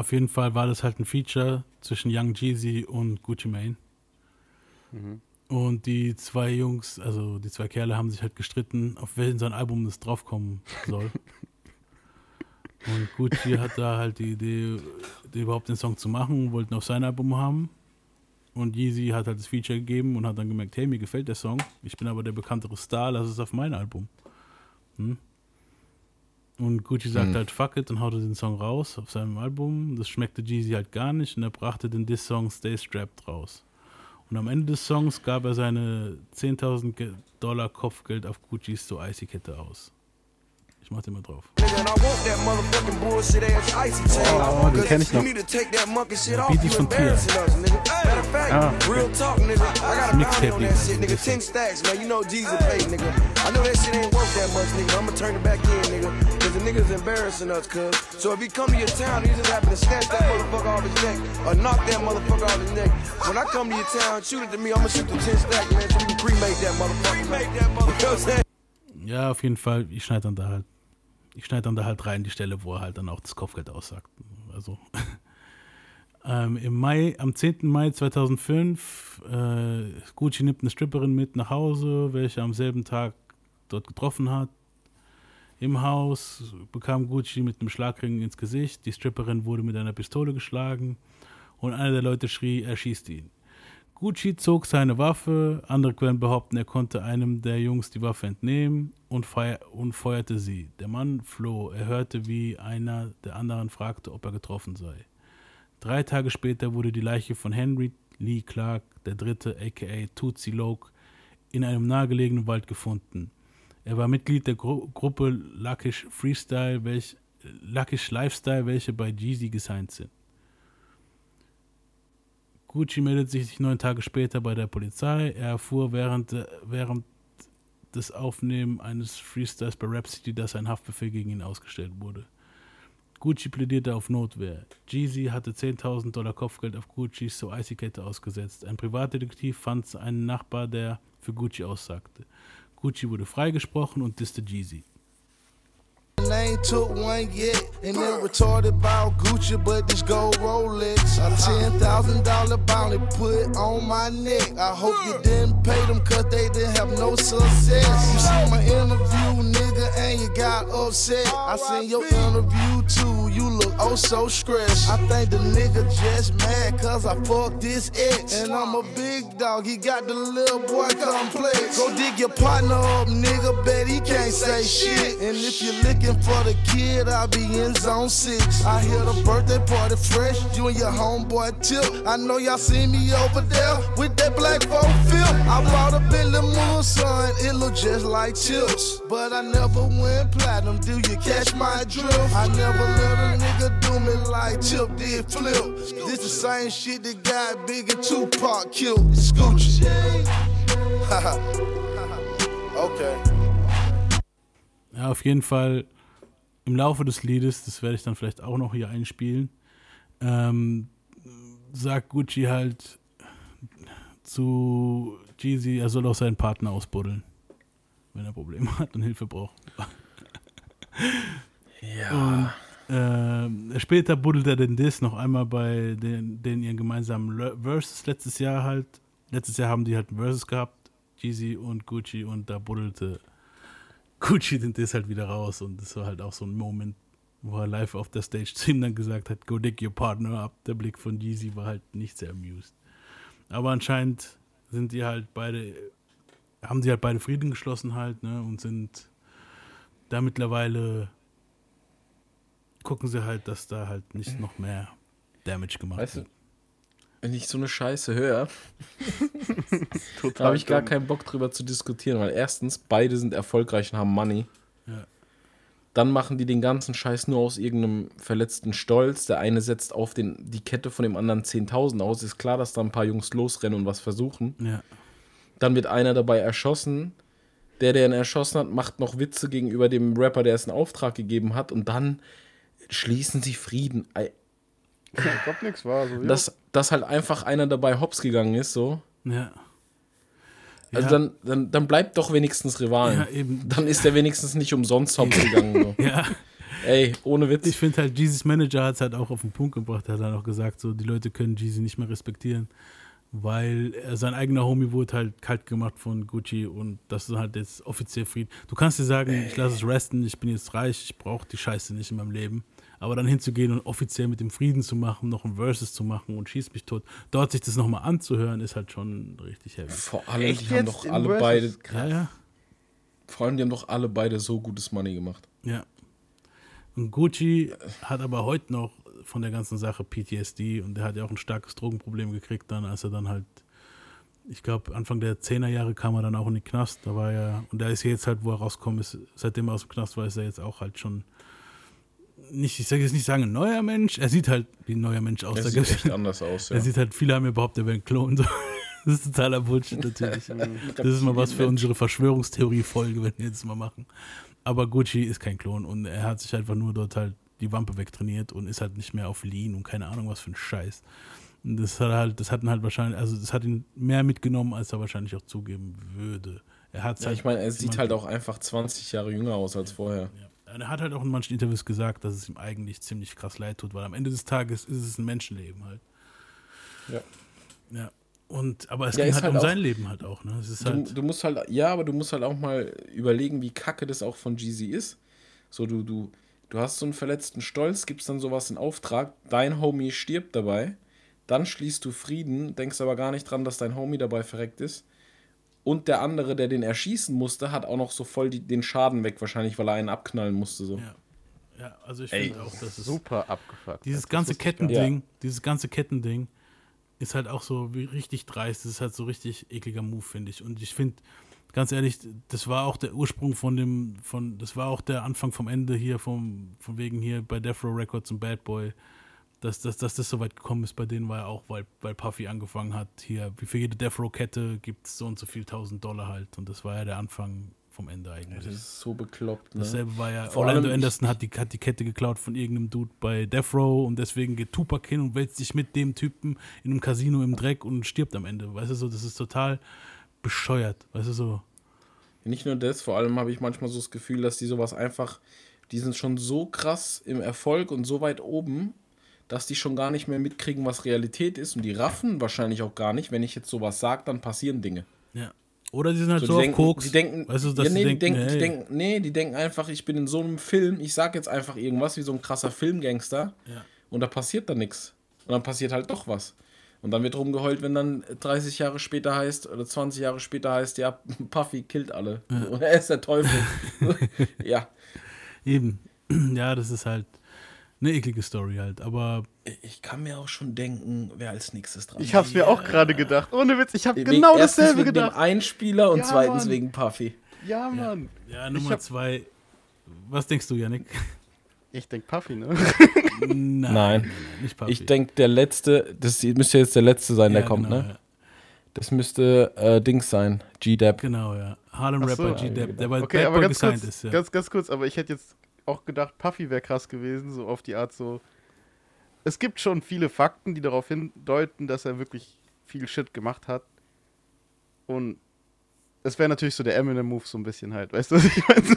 Ja, auf jeden Fall war das halt ein Feature zwischen Young Jeezy und Gucci Mane. Und die zwei Jungs, also die zwei Kerle haben sich halt gestritten, auf welchen sein Album das draufkommen soll. und Gucci hat da halt die Idee, die überhaupt den Song zu machen, wollten auf sein Album haben. Und Yeezy hat halt das Feature gegeben und hat dann gemerkt, hey, mir gefällt der Song, ich bin aber der bekanntere Star, lass es auf mein Album. Hm? Und Gucci sagt Hm. halt fuck it und haute den Song raus auf seinem Album. Das schmeckte Jeezy halt gar nicht und er brachte den Diss-Song Stay Strapped raus. Und am Ende des Songs gab er seine 10.000 Ge- Dollar Kopfgeld auf Guccis So Icy Kette aus. Ich mach den mal drauf. Chain. Oh, den kenn ich you noch. need to take that monkey shit Ja, off. Beat You ist von fact, Ah, Mixtape nigga. 10 stacks, man. You know Jesus paid, nigga. I know that shit ain't worth that much, nigga. I'ma turn it back in, nigga. Cause the nigga's embarrassing us, cuz. So if he come to your town, he just happen to snatch that motherfucker off his neck or knock that motherfucker off his neck. When I come to your town, shoot it to me, I'ma shoot the 10 stack, man, so we can cremate that motherfucker. Cremate that motherfucker. You? Ja, auf jeden Fall, ich schneide dann da halt, ich schneide dann da halt rein die Stelle, wo er halt dann auch das Kopfgeld aussagt. Also ähm, im Mai, am 10. Mai 2005, äh, Gucci nimmt eine Stripperin mit nach Hause, welche am selben Tag dort getroffen hat. Im Haus bekam Gucci mit einem Schlagring ins Gesicht. Die Stripperin wurde mit einer Pistole geschlagen und einer der Leute schrie, er schießt ihn. Gucci zog seine Waffe, andere Quellen behaupten, er konnte einem der Jungs die Waffe entnehmen und, feuer und feuerte sie. Der Mann floh, er hörte, wie einer der anderen fragte, ob er getroffen sei. Drei Tage später wurde die Leiche von Henry Lee Clark, der Dritte, aka Tootsie Loke, in einem nahegelegenen Wald gefunden. Er war Mitglied der Gru Gruppe Luckish Freestyle, welch, Luckish Lifestyle, welche bei Jeezy gesigned sind. Gucci meldet sich neun Tage später bei der Polizei. Er erfuhr während, äh, während des Aufnehmen eines Freestyles bei Rap City, dass ein Haftbefehl gegen ihn ausgestellt wurde. Gucci plädierte auf Notwehr. Jeezy hatte 10.000 Dollar Kopfgeld auf Guccis so Icy-Kette ausgesetzt. Ein Privatdetektiv fand einen Nachbar, der für Gucci aussagte. Gucci wurde freigesprochen und disste Jeezy. And I ain't took one yet. And then retarded about Gucci, but this gold Rolex. A ten thousand dollar bounty put on my neck. I hope you didn't pay them cause they didn't have no success. You saw my interview, nigga, and you got upset. I seen your interview too. You look oh so stressed. I think the nigga just mad cause I fucked this ex. And I'm a big dog, he got the little boy complex. Go dig your partner up, nigga, bet he can't say shit. And if you're looking for the kid, I'll be in zone six. I hear the birthday party fresh, you and your homeboy Tip. I know y'all see me over there with that black folk feel. I bought a Bentley Moon, son, it look just like chips. But I never went platinum, do you catch my drift? I never let a nigga do me like Tip did flip. This the same shit that got Big and Tupac killed. Scoochie. okay. Ja, auf jeden Fall im Laufe des Liedes, das werde ich dann vielleicht auch noch hier einspielen, ähm, sagt Gucci halt zu Jeezy, er soll auch seinen Partner ausbuddeln, wenn er Probleme hat und Hilfe braucht. Ja. Und äh, später buddelt er den Diss noch einmal bei den, den ihren gemeinsamen Verses letztes Jahr halt. Letztes Jahr haben die halt Versus gehabt, Jeezy und Gucci, und da buddelte Gucci den Diss halt wieder raus. Und das war halt auch so ein Moment, wo er live auf der Stage zu ihm dann gesagt hat, go dig your partner up. Der Blick von Jeezy war halt nicht sehr amused. Aber anscheinend sind die halt beide, haben sie halt beide Frieden geschlossen halt, ne, und sind da mittlerweile gucken sie halt, dass da halt nicht noch mehr Damage gemacht Weißt du, wird. wenn ich so eine Scheiße höre, da habe ich gar dumm. keinen Bock drüber zu diskutieren, weil erstens, beide sind erfolgreich und haben Money. Ja. Dann machen die den ganzen Scheiß nur aus irgendeinem verletzten Stolz. Der eine setzt auf den, die Kette von dem anderen 10.000 aus. Ist klar, dass da ein paar Jungs losrennen und was versuchen. Ja. Dann wird einer dabei erschossen. Der, der ihn erschossen hat, macht noch Witze gegenüber dem Rapper, der es in Auftrag gegeben hat. Und dann schließen sie Frieden. Ei, Ich glaub nix war so. Dass, dass halt einfach einer dabei hops gegangen ist, so. Ja. Also Ja. dann, dann, dann bleibt doch wenigstens Rivalen. Ja, eben. Dann ist der wenigstens nicht umsonst hops gegangen. So. Ja. Ey, ohne Witz. Ich finde halt, Jeezys Manager hat es halt auch auf den Punkt gebracht. Er hat dann auch gesagt, so, die Leute können Jeezy nicht mehr respektieren, weil sein eigener Homie wurde halt kalt gemacht von Gucci und das ist halt jetzt offiziell Frieden. Du kannst dir sagen, ich lasse es resten, ich bin jetzt reich, ich brauche die Scheiße nicht in meinem Leben. Aber dann hinzugehen und offiziell mit dem Frieden zu machen, noch ein Versus zu machen und schieß mich tot, dort sich das nochmal anzuhören, ist halt schon richtig heavy. Vor allem, Echt die haben doch alle Versus? beide. Ja, ja. Vor allem, die haben doch alle beide so gutes Money gemacht. Ja. Und Gucci hat aber heute noch von der ganzen Sache PTSD und der hat ja auch ein starkes Drogenproblem gekriegt, dann, als er dann halt, ich glaube, Anfang der 10er Jahre kam er dann auch in den Knast. Da war er, und da ist er jetzt halt, wo er rauskommt, ist, seitdem er aus dem Knast war, ist er jetzt auch halt schon nicht, ich sage jetzt nicht sagen, ein neuer Mensch. Er sieht halt wie ein neuer Mensch aus. Er sieht echt anders aus, ja. Er sieht halt, viele haben ja behauptet, er wäre ein Klon. So. Das ist totaler Bullshit natürlich. das ist mal was für unsere Verschwörungstheorie-Folge, wenn wir jetzt mal machen. Aber Gucci ist kein Klon und er hat sich einfach nur dort halt die Wampe wegtrainiert und ist halt nicht mehr auf Lean und keine Ahnung was für ein Scheiß. Und das hat halt, das hat ihn halt wahrscheinlich, also das hat ihn mehr mitgenommen, als er wahrscheinlich auch zugeben würde. Er hat Ja, ich meine, er sieht halt auch einfach 20 Jahre jünger aus als vorher. Er hat halt auch in manchen Interviews gesagt, dass es ihm eigentlich ziemlich krass leid tut, weil am Ende des Tages ist es ein Menschenleben halt. Ja. Ja. Und, aber es Ja, ging halt, halt um sein Leben halt auch, ne? Es ist Du, halt, du musst halt, ja, aber du musst halt auch mal überlegen, wie kacke das auch von Jeezy ist. So, du, du, du hast so einen verletzten Stolz, gibst dann sowas in Auftrag, dein Homie stirbt dabei, dann schließt du Frieden, denkst aber gar nicht dran, dass dein Homie dabei verreckt ist. Und der andere, der den erschießen musste, hat auch noch so voll die, den Schaden weg, wahrscheinlich, weil er einen abknallen musste. So. Ja. Ja, also ich finde auch, dass es super abgefuckt. Dieses Das ganze Kettending, nicht. dieses ganze Kettending ist halt auch so wie richtig dreist. Das ist halt so richtig ekliger Move, finde ich. Und ich finde, ganz ehrlich, das war auch der Ursprung von dem, von, das war auch der Anfang vom Ende hier, vom, von wegen hier bei Death Row Records und Bad Boy. Dass, dass, dass das so weit gekommen ist bei denen, war ja auch, weil, weil Puffy angefangen hat, hier, wie für jede Death Row-Kette gibt es so und so viel tausend Dollar halt. Und das war ja der Anfang vom Ende eigentlich. Das ist so bekloppt, ne? Dasselbe war ja, Vor Orlando Anderson hat die, hat die Kette geklaut von irgendeinem Dude bei Death Row und deswegen geht Tupac hin und wälzt sich mit dem Typen in einem Casino im Dreck und stirbt am Ende. Weißt du so, das ist total bescheuert. Weißt du so. Nicht nur das, vor allem habe ich manchmal so das Gefühl, dass die sowas einfach, die sind schon so krass im Erfolg und so weit oben, dass die schon gar nicht mehr mitkriegen, was Realität ist und die raffen wahrscheinlich auch gar nicht, wenn ich jetzt sowas sage, dann passieren Dinge. Ja. Oder die sind halt so, die auf denken, Koks. Die denken, weißt du, dass ja, nee, die denken, die denken, nee, die denken einfach, ich bin in so einem Film, ich sag jetzt einfach irgendwas wie so ein krasser Filmgangster Ja. und da passiert dann nichts. Und dann passiert halt doch was. Und dann wird rumgeheult, wenn dann 30 Jahre später heißt oder 20 Jahre später heißt, ja, Puffy killt alle. Ja. Und er ist der Teufel. ja. Eben. Ja, das ist halt eine eklige Story halt. Aber Ich kann mir auch schon denken, wer als nächstes dran Ich hab's mir auch gerade gedacht. Ohne Witz, ich habe Wegen- genau erstens dasselbe wegen gedacht. dem Einspieler und Ja, zweitens Mann. wegen Puffy. Ja, Mann. Ja, Ich Nummer hab- zwei. Was denkst du, Yannick? Ich denk Puffy, ne? Nein, Nein. nicht Puffy. Ich denke, der letzte, das müsste jetzt der letzte sein, der Ja, kommt, genau, ne? ja. Das müsste äh, Dings sein, G-Dap. Genau, ja. Harlem Rapper so. G-Dap, der bei Okay, Bad aber Boy ganz kurz, ist. Ja. ganz, ganz kurz, aber ich hätte jetzt auch gedacht, Puffy wäre krass gewesen, so auf die Art so. Es gibt schon viele Fakten, die darauf hindeuten, dass er wirklich viel Shit gemacht hat. Und es wäre natürlich so der Eminem-Move so ein bisschen halt, weißt du, was ich meine? So,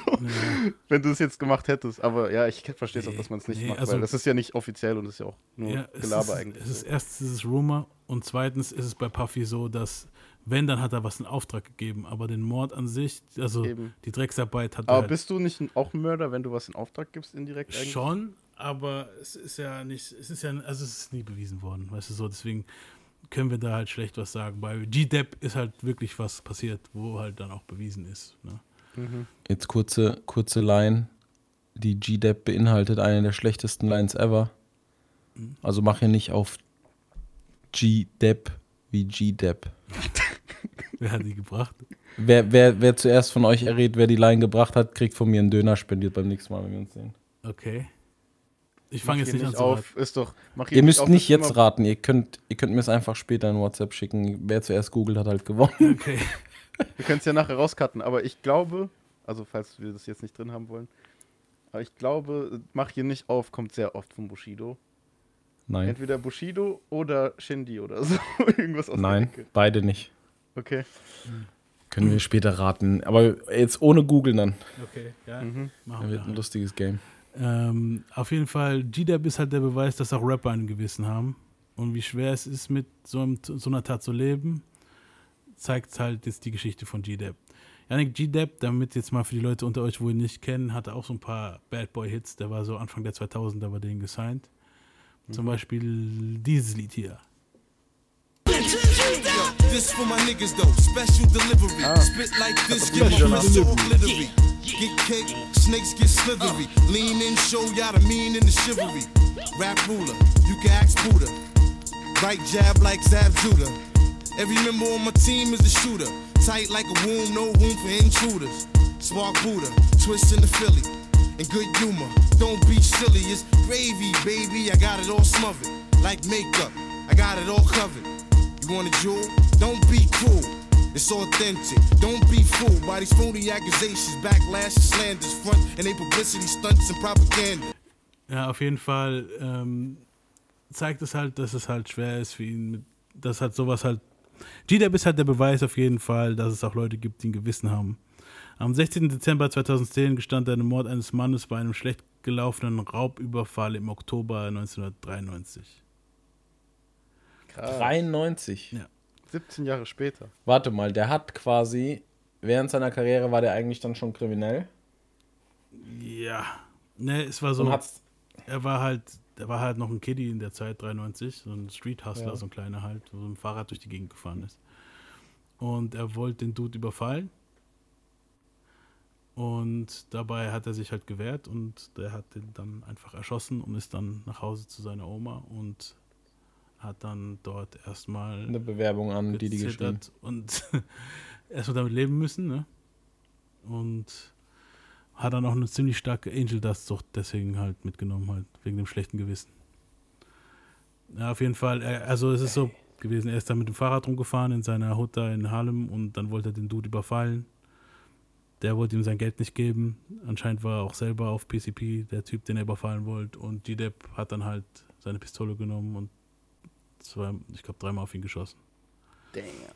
Wenn du es jetzt gemacht hättest. Aber ja, ich verstehe es auch, dass man es nicht nee, macht, also- weil das ist ja nicht offiziell und ist ja auch nur Ja, es Gelaber ist, eigentlich. Es ist erstens ist es Rumor und zweitens ist es bei Puffy so, dass wenn, dann hat er was in Auftrag gegeben, aber den Mord an sich, also Eben. die Drecksarbeit hat er aber halt bist du nicht auch ein Mörder, wenn du was in Auftrag gibst, indirekt eigentlich? schon, aber es ist ja nicht, es ist ja, also es ist nie bewiesen worden, weißt du so, deswegen können wir da halt schlecht was sagen. Bei G-Dep ist halt wirklich was passiert, wo halt dann auch bewiesen ist. Ne? Mhm. Jetzt kurze, kurze Line. Die G-Dap beinhaltet eine der schlechtesten Lines ever. Mhm. Also mach hier nicht auf G-Dap wie G-Dap. Wer hat die gebracht? Wer, wer, wer zuerst von euch errät, wer die Line gebracht hat, kriegt von mir einen Döner spendiert beim nächsten Mal, wenn wir uns sehen. Okay. Ich fange jetzt hier nicht an nicht zu auf, raten. ist doch. Ihr müsst auf, nicht jetzt immer- raten, ihr könnt, ihr könnt mir es einfach später in WhatsApp schicken. Wer zuerst googelt, hat halt gewonnen. Okay. Wir können es ja nachher rauscutten, aber ich glaube, also falls wir das jetzt nicht drin haben wollen, aber ich glaube, mach hier nicht auf, kommt sehr oft von Bushido. Nein. Entweder Bushido oder Shindy oder so. Irgendwas aus Nein, der Ecke. beide nicht. Okay. Können wir später raten. Aber jetzt ohne googeln dann. Okay, ja. Mhm. Machen Dann wir wird ein lustiges Game. Ähm, auf jeden Fall, G-Dab ist halt der Beweis, dass auch Rapper ein Gewissen haben. Und wie schwer es ist, mit so, einem, so einer Tat zu leben, zeigt halt jetzt die Geschichte von G-Dab. Yannick G-Dab, damit jetzt mal für die Leute unter euch, wo ihn nicht kennen, hatte auch so ein paar Bad Boy-Hits. Der war so Anfang der 2000er bei denen gesigned. Zum Beispiel dieses Lied hier. This for my niggas though, special delivery. Ah. Spit like this, get my wrist all glittery. Get cake, snakes get slithery. Lean in, show y'all the mean and the chivalry. Rap ruler, you can ask Buddha. Right jab like Zab Judah. Every member on my team is a shooter. Tight like a womb, no room for intruders. Spark Buddha, twist in the Philly. And good humor, don't be silly, it's gravy, baby. I got it all smothered. Like makeup, I got it all covered. You want a jewel? Don't be cruel. It's authentic. Don't be fooled by these phony accusations, backlash, and slanders, front and they publicity stunts and propaganda. Ja, auf jeden Fall ähm, zeigt es halt, dass es halt schwer ist für ihn, dass halt sowas halt. G-Dab ist halt der Beweis auf jeden Fall, dass es auch Leute gibt, die ein Gewissen haben. Am 16. Dezember 2010 gestand er dem Mord eines Mannes bei einem schlecht gelaufenen Raubüberfall im Oktober 1993. Krass. 93. Ja. 17 Jahre später. Warte mal, der hat quasi, während seiner Karriere war der eigentlich dann schon kriminell. Ja. Ne, es war so. Er war halt, er war halt noch ein Kiddie in der Zeit, 93, so ein Street Hustler, Ja. so ein kleiner halt, wo so ein Fahrrad durch die Gegend gefahren ist. Und er wollte den Dude überfallen. Und dabei hat er sich halt gewehrt und der hat den dann einfach erschossen und ist dann nach Hause zu seiner Oma und hat dann dort erstmal Eine Bewerbung an Didi geschrieben. gezittert und erstmal damit leben müssen, ne? Und hat dann auch eine ziemlich starke Angel Dust Sucht deswegen halt mitgenommen, halt wegen dem schlechten Gewissen. Ja, auf jeden Fall. Also es ist so gewesen, er ist da mit dem Fahrrad rumgefahren in seiner Hut da in Harlem und dann wollte er den Dude überfallen. Der wollte ihm sein Geld nicht geben. Anscheinend war er auch selber auf PCP, der Typ, den er überfallen wollte. Und G-Dep hat dann halt seine Pistole genommen und zwei, ich glaube dreimal auf ihn geschossen.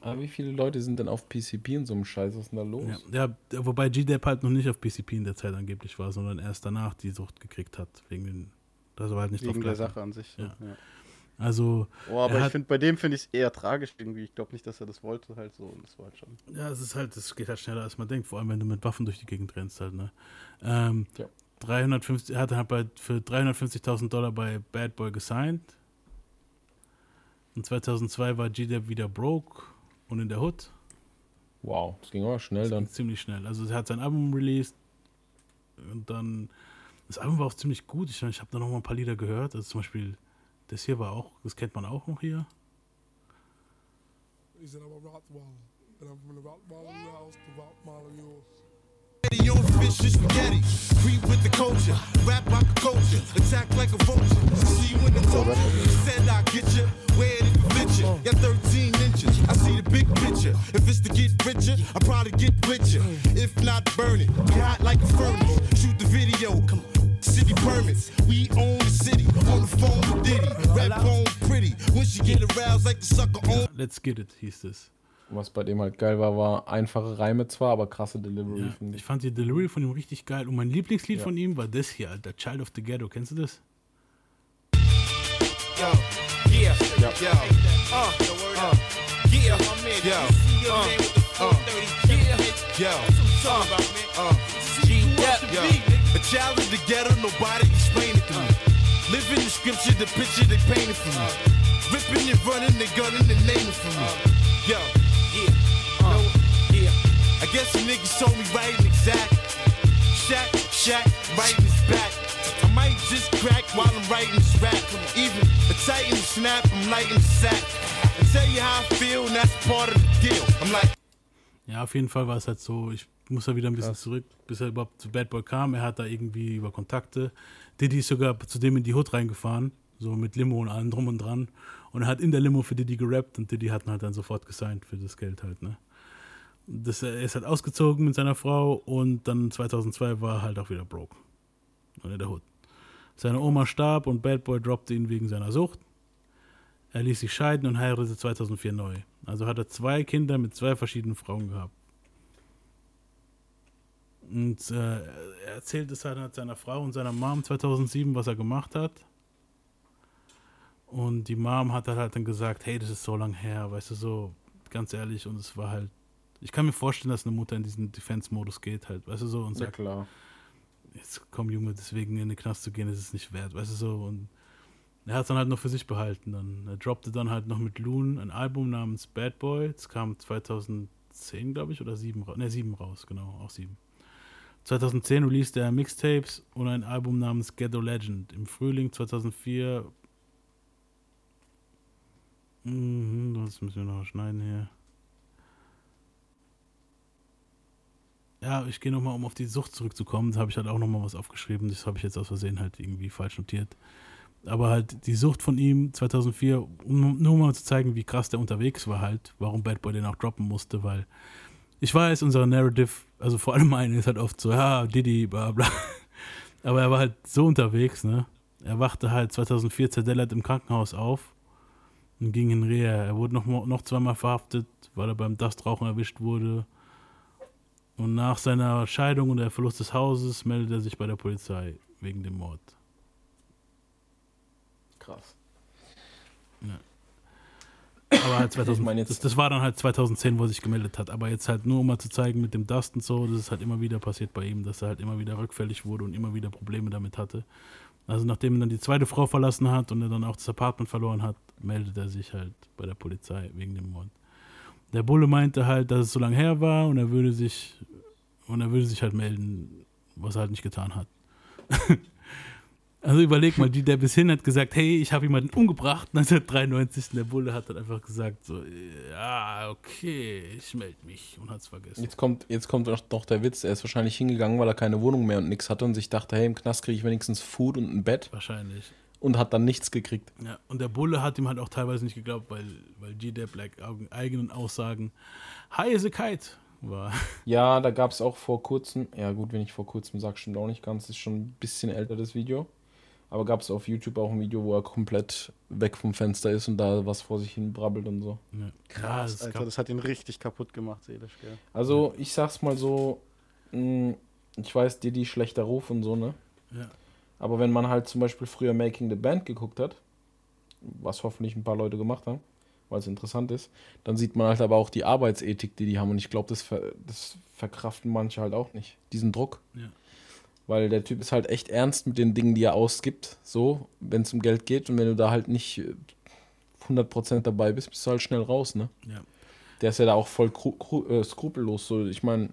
Aber wie viele Leute sind denn auf PCP in so einem Scheiß? Was ist denn da los? Ja, ja, wobei G-Dep halt noch nicht auf PCP in der Zeit angeblich war, sondern erst danach die Sucht gekriegt hat. Wegen den, das war halt nicht Wegen der. Sache an sich. Ja. Ja. Also, Oh, aber er ich hat- finde, bei dem finde ich es eher tragisch irgendwie. Ich glaube nicht, dass er das wollte halt so. Und das war halt schon. Ja, es ist halt, es geht halt schneller als man denkt, vor allem wenn du mit Waffen durch die Gegend rennst halt, ne? Ähm, 350, er hat halt bei, für 350.000 Dollar bei Bad Boy gesigned. Und 2002 war G-Dep wieder broke und in der Hood. Wow, das ging aber schnell Das dann. ging ziemlich schnell. Also er hat sein Album released und dann, das Album war auch ziemlich gut. Ich, ich habe da noch mal ein paar Lieder gehört. Also zum Beispiel, das hier war auch, das kennt man auch noch hier. He said, I'm a Rottweiler. And I'm from the Rottweiler house, the Rottweiler yours. On fish and spaghetti. With the culture. Rap like a culture. Attack like a vulture. See the told you. Said I get you. Where did it fit you? Got 13 inches. I see the big picture. If it's to get richer, I probably get richer. If not, burn it. Hot like a furnace. Shoot the video. Come on. City permits. We own the city. On the phone with Diddy. Rap on pretty. When she get aroused like the sucker on. Let's Get It hieß es. Was bei dem halt geil war, war einfache Reime zwar, aber krasse Delivery. Ja, finde ich fand die Delivery von ihm richtig geil. Und mein Lieblingslied Ja. von ihm war das hier, Alter. Child of the Ghetto. Kennst du das? Yo, yeah, yo, uh, uh, yeah, yo, uh, uh, yeah, Yo, uh, uh, yo. A child of the ghetto, nobody explain it to me. Living the scripture, the picture they painted for me. Ripping and running, they gunning and naming for me. Yo, uh. I guess some niggas told me right and exact. Shack, shack, writing his back. I might just crack while I'm writing this rap. Even a tighten the snap, I'm lighting the sack. I tell you how I feel, and that's part of the deal. I'm like, Ja, auf jeden Fall war es halt so, ich muss da wieder ein bisschen zurück, bis er überhaupt zu Bad Boy kam. Er hat da irgendwie über Kontakte. Diddy ist sogar zu dem in die Hood reingefahren, so mit Limo und allem drum und dran. Und er hat in der Limo für Diddy gerappt und Diddy hat ihn halt dann sofort gesigned für das Geld halt, ne? Das, er ist halt ausgezogen mit seiner Frau und dann 2002 war er halt auch wieder broke. Und in der Hood. Seine Oma starb und Bad Boy droppte ihn wegen seiner Sucht. Er ließ sich scheiden und heiratete 2004 neu. Also hat er zwei Kinder mit zwei verschiedenen Frauen gehabt. Und äh, er erzählt es halt seiner Frau und seiner Mom 2007, was er gemacht hat. Und die Mom hat halt dann gesagt, hey, das ist so lang her, weißt du, so ganz ehrlich. Und es war halt, ich kann mir vorstellen, dass eine Mutter in diesen Defense-Modus geht halt, weißt du, so. Und Ja, sagt, klar. jetzt komm Junge, deswegen in den Knast zu gehen, ist es nicht wert, weißt du, so. Und er hat es dann halt noch für sich behalten. Dann, er droppte dann halt noch mit Loon ein Album namens Bad Boy. Das kam 2010, glaube ich, oder 7 raus. Ne, 7 raus, genau, auch 7. 2010 released er Mixtapes und ein Album namens Ghetto Legend. Im Frühling 2004. Mhm, das müssen wir noch schneiden hier. Ja, ich gehe nochmal, um auf die Sucht zurückzukommen. Da habe ich halt auch nochmal was aufgeschrieben. Das habe ich jetzt aus Versehen halt irgendwie falsch notiert. Aber halt die Sucht von ihm 2004, um nur mal zu zeigen, wie krass der unterwegs war halt, warum Bad Boy den auch droppen musste, weil ich weiß, unser Narrative, also vor allem meine, ist halt oft so, ja, Diddy, bla bla. Aber er war halt so unterwegs, ne? Er wachte halt 2004 zerdellert im Krankenhaus auf und ging in Reha. Er wurde noch, noch zweimal verhaftet, weil er beim Dustrauchen erwischt wurde. Und nach seiner Scheidung und der Verlust des Hauses meldet er sich bei der Polizei wegen dem Mord. Krass. Ja. Aber halt 2000, Ich meine jetzt- das, das war dann halt 2010, wo er sich gemeldet hat. Aber jetzt halt nur, um mal zu zeigen mit dem Dust und so, das ist halt immer wieder passiert bei ihm, dass er halt immer wieder rückfällig wurde und immer wieder Probleme damit hatte. Also nachdem er dann die zweite Frau verlassen hat und er dann auch das Apartment verloren hat, meldet er sich halt bei der Polizei wegen dem Mord. Der Bulle meinte halt, dass es so lange her war und er würde sich und er würde sich halt melden, was er halt nicht getan hat. Also überleg mal, die, der bis hin hat gesagt, hey, ich habe jemanden umgebracht, 1993. Und der Bulle hat dann einfach gesagt, so, ja, okay, ich melde mich und hat es vergessen. Jetzt kommt, jetzt kommt noch, der Witz. Er ist wahrscheinlich hingegangen, weil er keine Wohnung mehr und nichts hatte und sich dachte, hey, im Knast kriege ich wenigstens Food und ein Bett. Wahrscheinlich. Und hat dann nichts gekriegt. Ja, und der Bulle hat ihm halt auch teilweise nicht geglaubt, weil, weil G-Dep like, eigenen Aussagen high as a kite war. Ja, da gab es auch vor kurzem, ja gut, wenn ich vor kurzem sage, stimmt auch nicht ganz, ist schon ein bisschen älter das Video. Aber gab es auf YouTube auch ein Video, wo er komplett weg vom Fenster ist und da was vor sich hin brabbelt und so. Ja. Krass, es Alter, das hat ihn richtig kaputt gemacht, seelisch, gell? Also ich sag's mal so, mh, ich weiß, Diddy schlechter Ruf und so, ne? Ja. Aber wenn man halt zum Beispiel früher Making the Band geguckt hat, was hoffentlich ein paar Leute gemacht haben, weil es interessant ist, dann sieht man halt aber auch die Arbeitsethik, die die haben. Und ich glaube, das, ver das verkraften manche halt auch nicht, diesen Druck. Ja. Weil der Typ ist halt echt ernst mit den Dingen, die er ausgibt, so, wenn es um Geld geht. Und wenn du da halt nicht äh, 100% dabei bist, bist du halt schnell raus, ne? Ja. Der ist ja da auch voll äh, skrupellos. So, ich meine,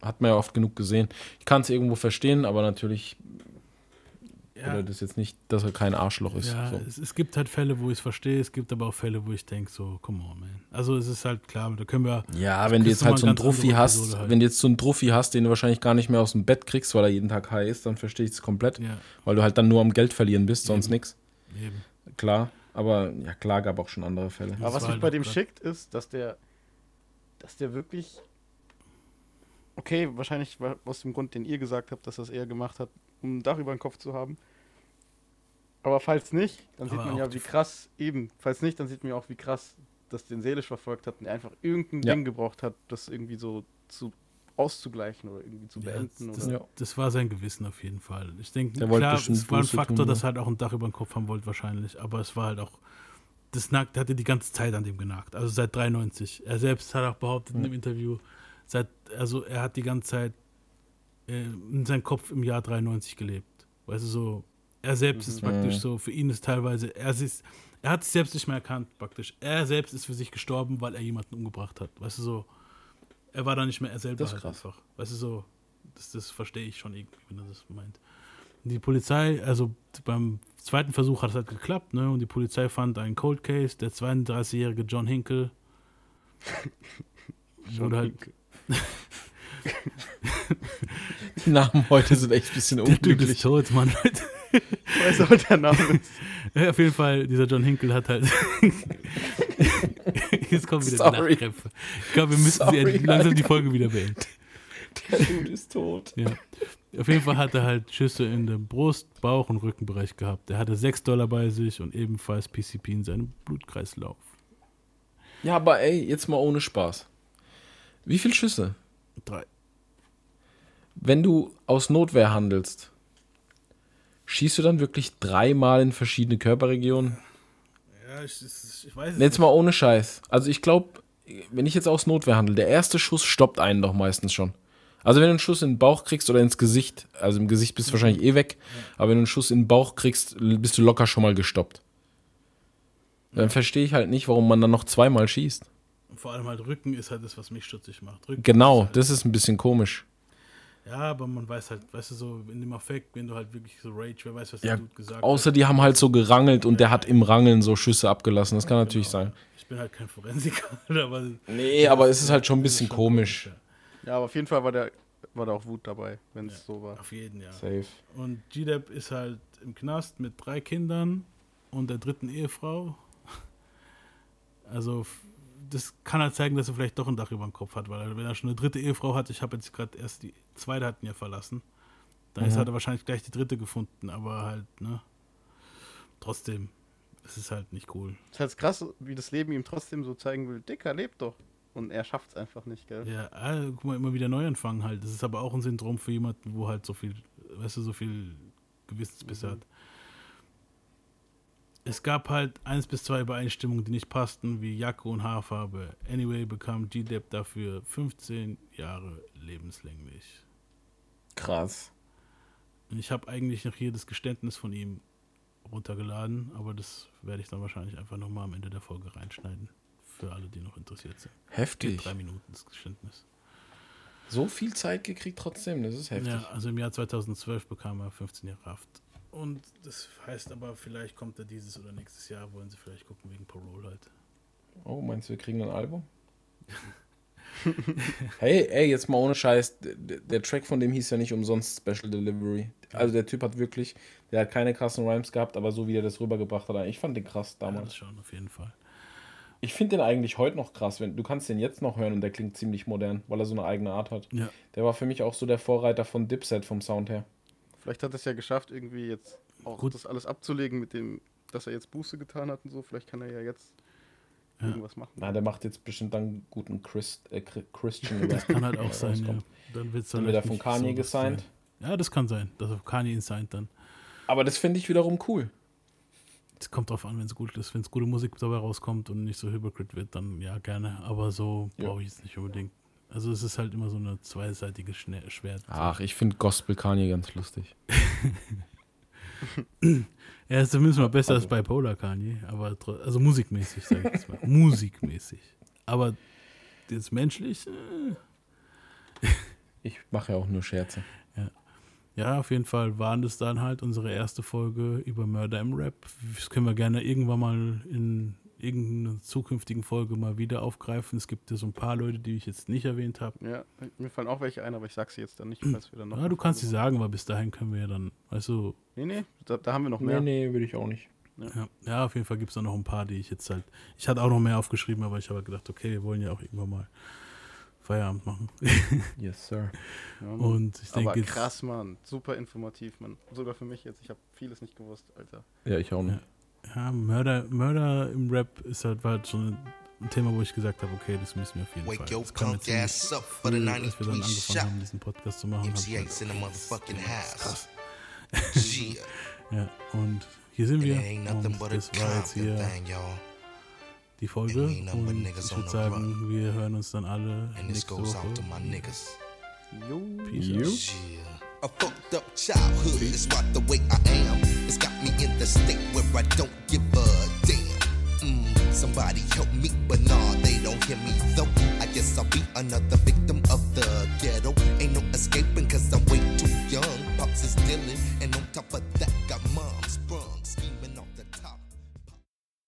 hat man ja oft genug gesehen. Ich kann es irgendwo verstehen, aber natürlich Ja. bedeutet das jetzt nicht, dass er kein Arschloch ist. Ja, so. es, es gibt halt Fälle, wo ich es verstehe, es gibt aber auch Fälle, wo ich denke, so, come on, man. Also es ist halt klar, da können wir. Ja, wenn du das jetzt ist halt so einen Druffi hast, halt. wenn du jetzt so einen Druffi hast, den du wahrscheinlich gar nicht mehr aus dem Bett kriegst, weil er jeden Tag high ist, dann verstehe ich es komplett. Ja. Weil du halt dann nur am Geld verlieren bist, sonst nichts. Eben. Klar, aber ja klar, gab auch schon andere Fälle. Aber was mich halt bei dem schickt, ist, dass der, dass der wirklich, okay, wahrscheinlich wa- aus dem Grund, den ihr gesagt habt, dass er es eher gemacht hat, um ein Dach über den Kopf zu haben. Aber falls nicht, dann sieht Aber man ja, wie krass, eben, falls nicht, dann sieht man ja auch, wie krass das den seelisch verfolgt hat und der einfach irgendein Ja. Ding gebraucht hat, das irgendwie so zu auszugleichen oder irgendwie zu Ja, beenden. das, oder das war sein Gewissen auf jeden Fall. Ich denke, klar, es war ein Buße Faktor, tun, dass er halt auch ein Dach über den Kopf haben wollte wahrscheinlich, aber es war halt auch, das nagt, der hatte die ganze Zeit an dem genagt, also seit 93. Er selbst hat auch behauptet in Ja. einem Interview, seit, also er hat die ganze Zeit äh, in seinem Kopf im Jahr 93 gelebt. Weißt du, so, er selbst ist Mhm. praktisch Mhm. so, für ihn ist teilweise, er ist, er hat sich selbst nicht mehr erkannt, praktisch. Er selbst ist für sich gestorben, weil er jemanden umgebracht hat. Weißt du, so, er war da nicht mehr er selber Das ist halt krass. einfach. Weißt du, so, das, das verstehe ich schon irgendwie, wenn er das meint. Die Polizei, also beim zweiten Versuch hat es halt geklappt, ne? Und die Polizei fand einen Cold Case, der 32-jährige John Hinkle John halt. Hinkle. Die Namen heute sind echt ein bisschen Der Typ unglücklich. ist tot, Mann. Leute. Ich weiß auch der Name. ist. Ja, auf jeden Fall, dieser John Hinkle hat halt. Jetzt kommen wieder Sorry. die Nachkrämpfe. Ich glaube, wir müssen Sorry, langsam die Alter. Folge wieder beenden. Der Dude ist tot. Ja. Auf jeden Fall hat er halt Schüsse in dem Brust-, Bauch- und Rückenbereich gehabt. Er hatte 6 Dollar bei sich und ebenfalls PCP in seinem Blutkreislauf. Ja, aber ey, jetzt mal ohne Spaß. Wie viele Schüsse? Drei. Wenn du aus Notwehr handelst, schießt du dann wirklich dreimal in verschiedene Körperregionen? Ja, ich, ich weiß Jetzt mal ohne Scheiß. Also ich glaube, wenn ich jetzt aus Notwehr handle, der erste Schuss stoppt einen doch meistens schon. Also wenn du einen Schuss in den Bauch kriegst oder ins Gesicht, also im Gesicht bist du wahrscheinlich eh weg, aber wenn du einen Schuss in den Bauch kriegst, bist du locker schon mal gestoppt. Dann verstehe ich halt nicht, warum man dann noch zweimal schießt. Vor allem halt Rücken ist halt das, was mich stutzig macht. Rücken Genau, ist halt, das ist ein bisschen komisch. Ja, aber man weiß halt, weißt du, so in dem Affekt, wenn du halt wirklich so Rage, wer weiß, was Ja, der Dude gesagt außer hat. die haben halt so gerangelt und der hat im Rangeln so Schüsse abgelassen. Das kann natürlich sein. Ich bin halt kein Forensiker, aber. Nee, aber es ist halt schon ein bisschen komisch. Ja, aber auf jeden Fall war, der, war da auch Wut dabei, wenn es so war. Auf jeden, ja. Safe. Und G-Dep ist halt im Knast mit drei Kindern und der dritten Ehefrau. Also, das kann halt zeigen, dass er vielleicht doch ein Dach über dem Kopf hat, weil wenn er schon eine dritte Ehefrau hat, ich habe jetzt gerade erst die zweite hatten ja verlassen, dann ist Mhm. hat er wahrscheinlich gleich die dritte gefunden, aber halt, ne? Trotzdem, es ist halt nicht cool. Es ist halt krass, wie das Leben ihm trotzdem so zeigen will, Dicker, lebt doch. Und er schafft es einfach nicht, gell? Ja, äh, guck mal, immer wieder neu anfangen halt. Das ist aber auch ein Syndrom für jemanden, wo halt so viel, weißt du, so viel Gewissensbisse Mhm. hat. Es gab halt eins bis zwei Übereinstimmungen, die nicht passten, wie Jacke und Haarfarbe. Anyway bekam G-Dep dafür 15 Jahre lebenslänglich. Krass. Und ich habe eigentlich noch hier das Geständnis von ihm runtergeladen, aber das werde ich dann wahrscheinlich einfach nochmal am Ende der Folge reinschneiden. Für alle, die noch interessiert sind. Heftig. Geht drei Minuten das Geständnis. So viel Zeit gekriegt trotzdem, das ist heftig. Ja, also im Jahr 2012 bekam er 15 Jahre Haft. Und das heißt aber, vielleicht kommt er dieses oder nächstes Jahr, wollen sie vielleicht gucken wegen Parole halt. Oh, meinst du, wir kriegen ein Album? Hey, ey, jetzt mal ohne Scheiß. Der, Track von dem hieß ja nicht umsonst Special Delivery. Also der Typ hat wirklich, der hat keine krassen Rhymes gehabt, aber so wie er das rübergebracht hat, ich fand den krass Ja, damals. das schon, auf jeden Fall. Ich finde den eigentlich heute noch krass. Wenn, du kannst den jetzt noch hören und der klingt ziemlich modern, weil er so eine eigene Art hat. Ja. Der war für mich auch so der Vorreiter von Dipset vom Sound her. Vielleicht hat er es ja geschafft, irgendwie jetzt auch Gut. das alles abzulegen mit dem, dass er jetzt Buße getan hat und so. Vielleicht kann er ja jetzt Ja. irgendwas machen. Na, der macht jetzt bestimmt dann guten Christ, äh, Chri- Christian. Das kann halt auch sein, ja. Dann wird es Dann wird er von Kanye gesigned. Ja, das kann sein, dass er Kanye ihn signed dann. Aber das finde ich wiederum cool. Es kommt drauf an, wenn es gut ist. Wenn es gute Musik dabei rauskommt und nicht so hypocrite wird, dann ja, gerne. Aber so Ja. brauche ich es nicht unbedingt. Also es ist halt immer so eine zweiseitige Schwert. Ach, ich finde Gospel Kanye ganz lustig. Er ist zumindest mal besser Also- als Bipolar Kanye, aber also musikmäßig, sag ich jetzt mal. musikmäßig. Aber jetzt menschlich, äh, Ich mache ja auch nur Scherze. ja. Ja, auf jeden Fall waren das dann halt unsere erste Folge über Murder im Rap. Das können wir gerne irgendwann mal in irgendeiner zukünftigen Folge mal wieder aufgreifen. Es gibt ja so ein paar Leute, die ich jetzt nicht erwähnt habe. Ja, mir fallen auch welche ein, aber ich sag sie jetzt dann nicht, falls wir dann noch. Ja, du kannst sie sagen, weil bis dahin können wir ja dann, weißt du. Nee, nee, da, da haben wir noch Nee, mehr. nee, würde ich auch nicht. Ja, ja auf jeden Fall gibt es da noch ein paar, die ich jetzt halt. Ich hatte auch noch mehr aufgeschrieben, aber ich habe gedacht, okay, wir wollen ja auch irgendwann mal Feierabend machen. Yes, sir. Ja. Und ich denke krass, Mann. Super informativ, Mann. Sogar für mich jetzt. Ich habe vieles nicht gewusst, Alter. Ja, ich auch nicht. Ja, Mörder, Mörder im Rap ist halt, war halt so ein, Thema, wo ich gesagt habe, okay, das müssen wir auf jeden Wake Fall. your Das kam ziemlich ass up for the früh, als wir dann 93 angefangen shot. haben, diesen Podcast zu machen. hab ich MC8's in the gedacht, motherfucking das ist house. krass. Yeah. Ja, und hier sind wir. Und das war jetzt hier die Folge. And we ain't nothing but Und niggas ich on würde the sagen, wir hören uns dann alle And this nächste goes Woche. out to my niggas. Peace. A fucked up childhood is what the way I am. It's got me in the state where I don't give a damn. Mm, somebody help me, but nah, they don't hear me though. I guess I'll be another victim of the ghetto. Ain't no escaping cause I'm way too young. Pops is dealing, and on top of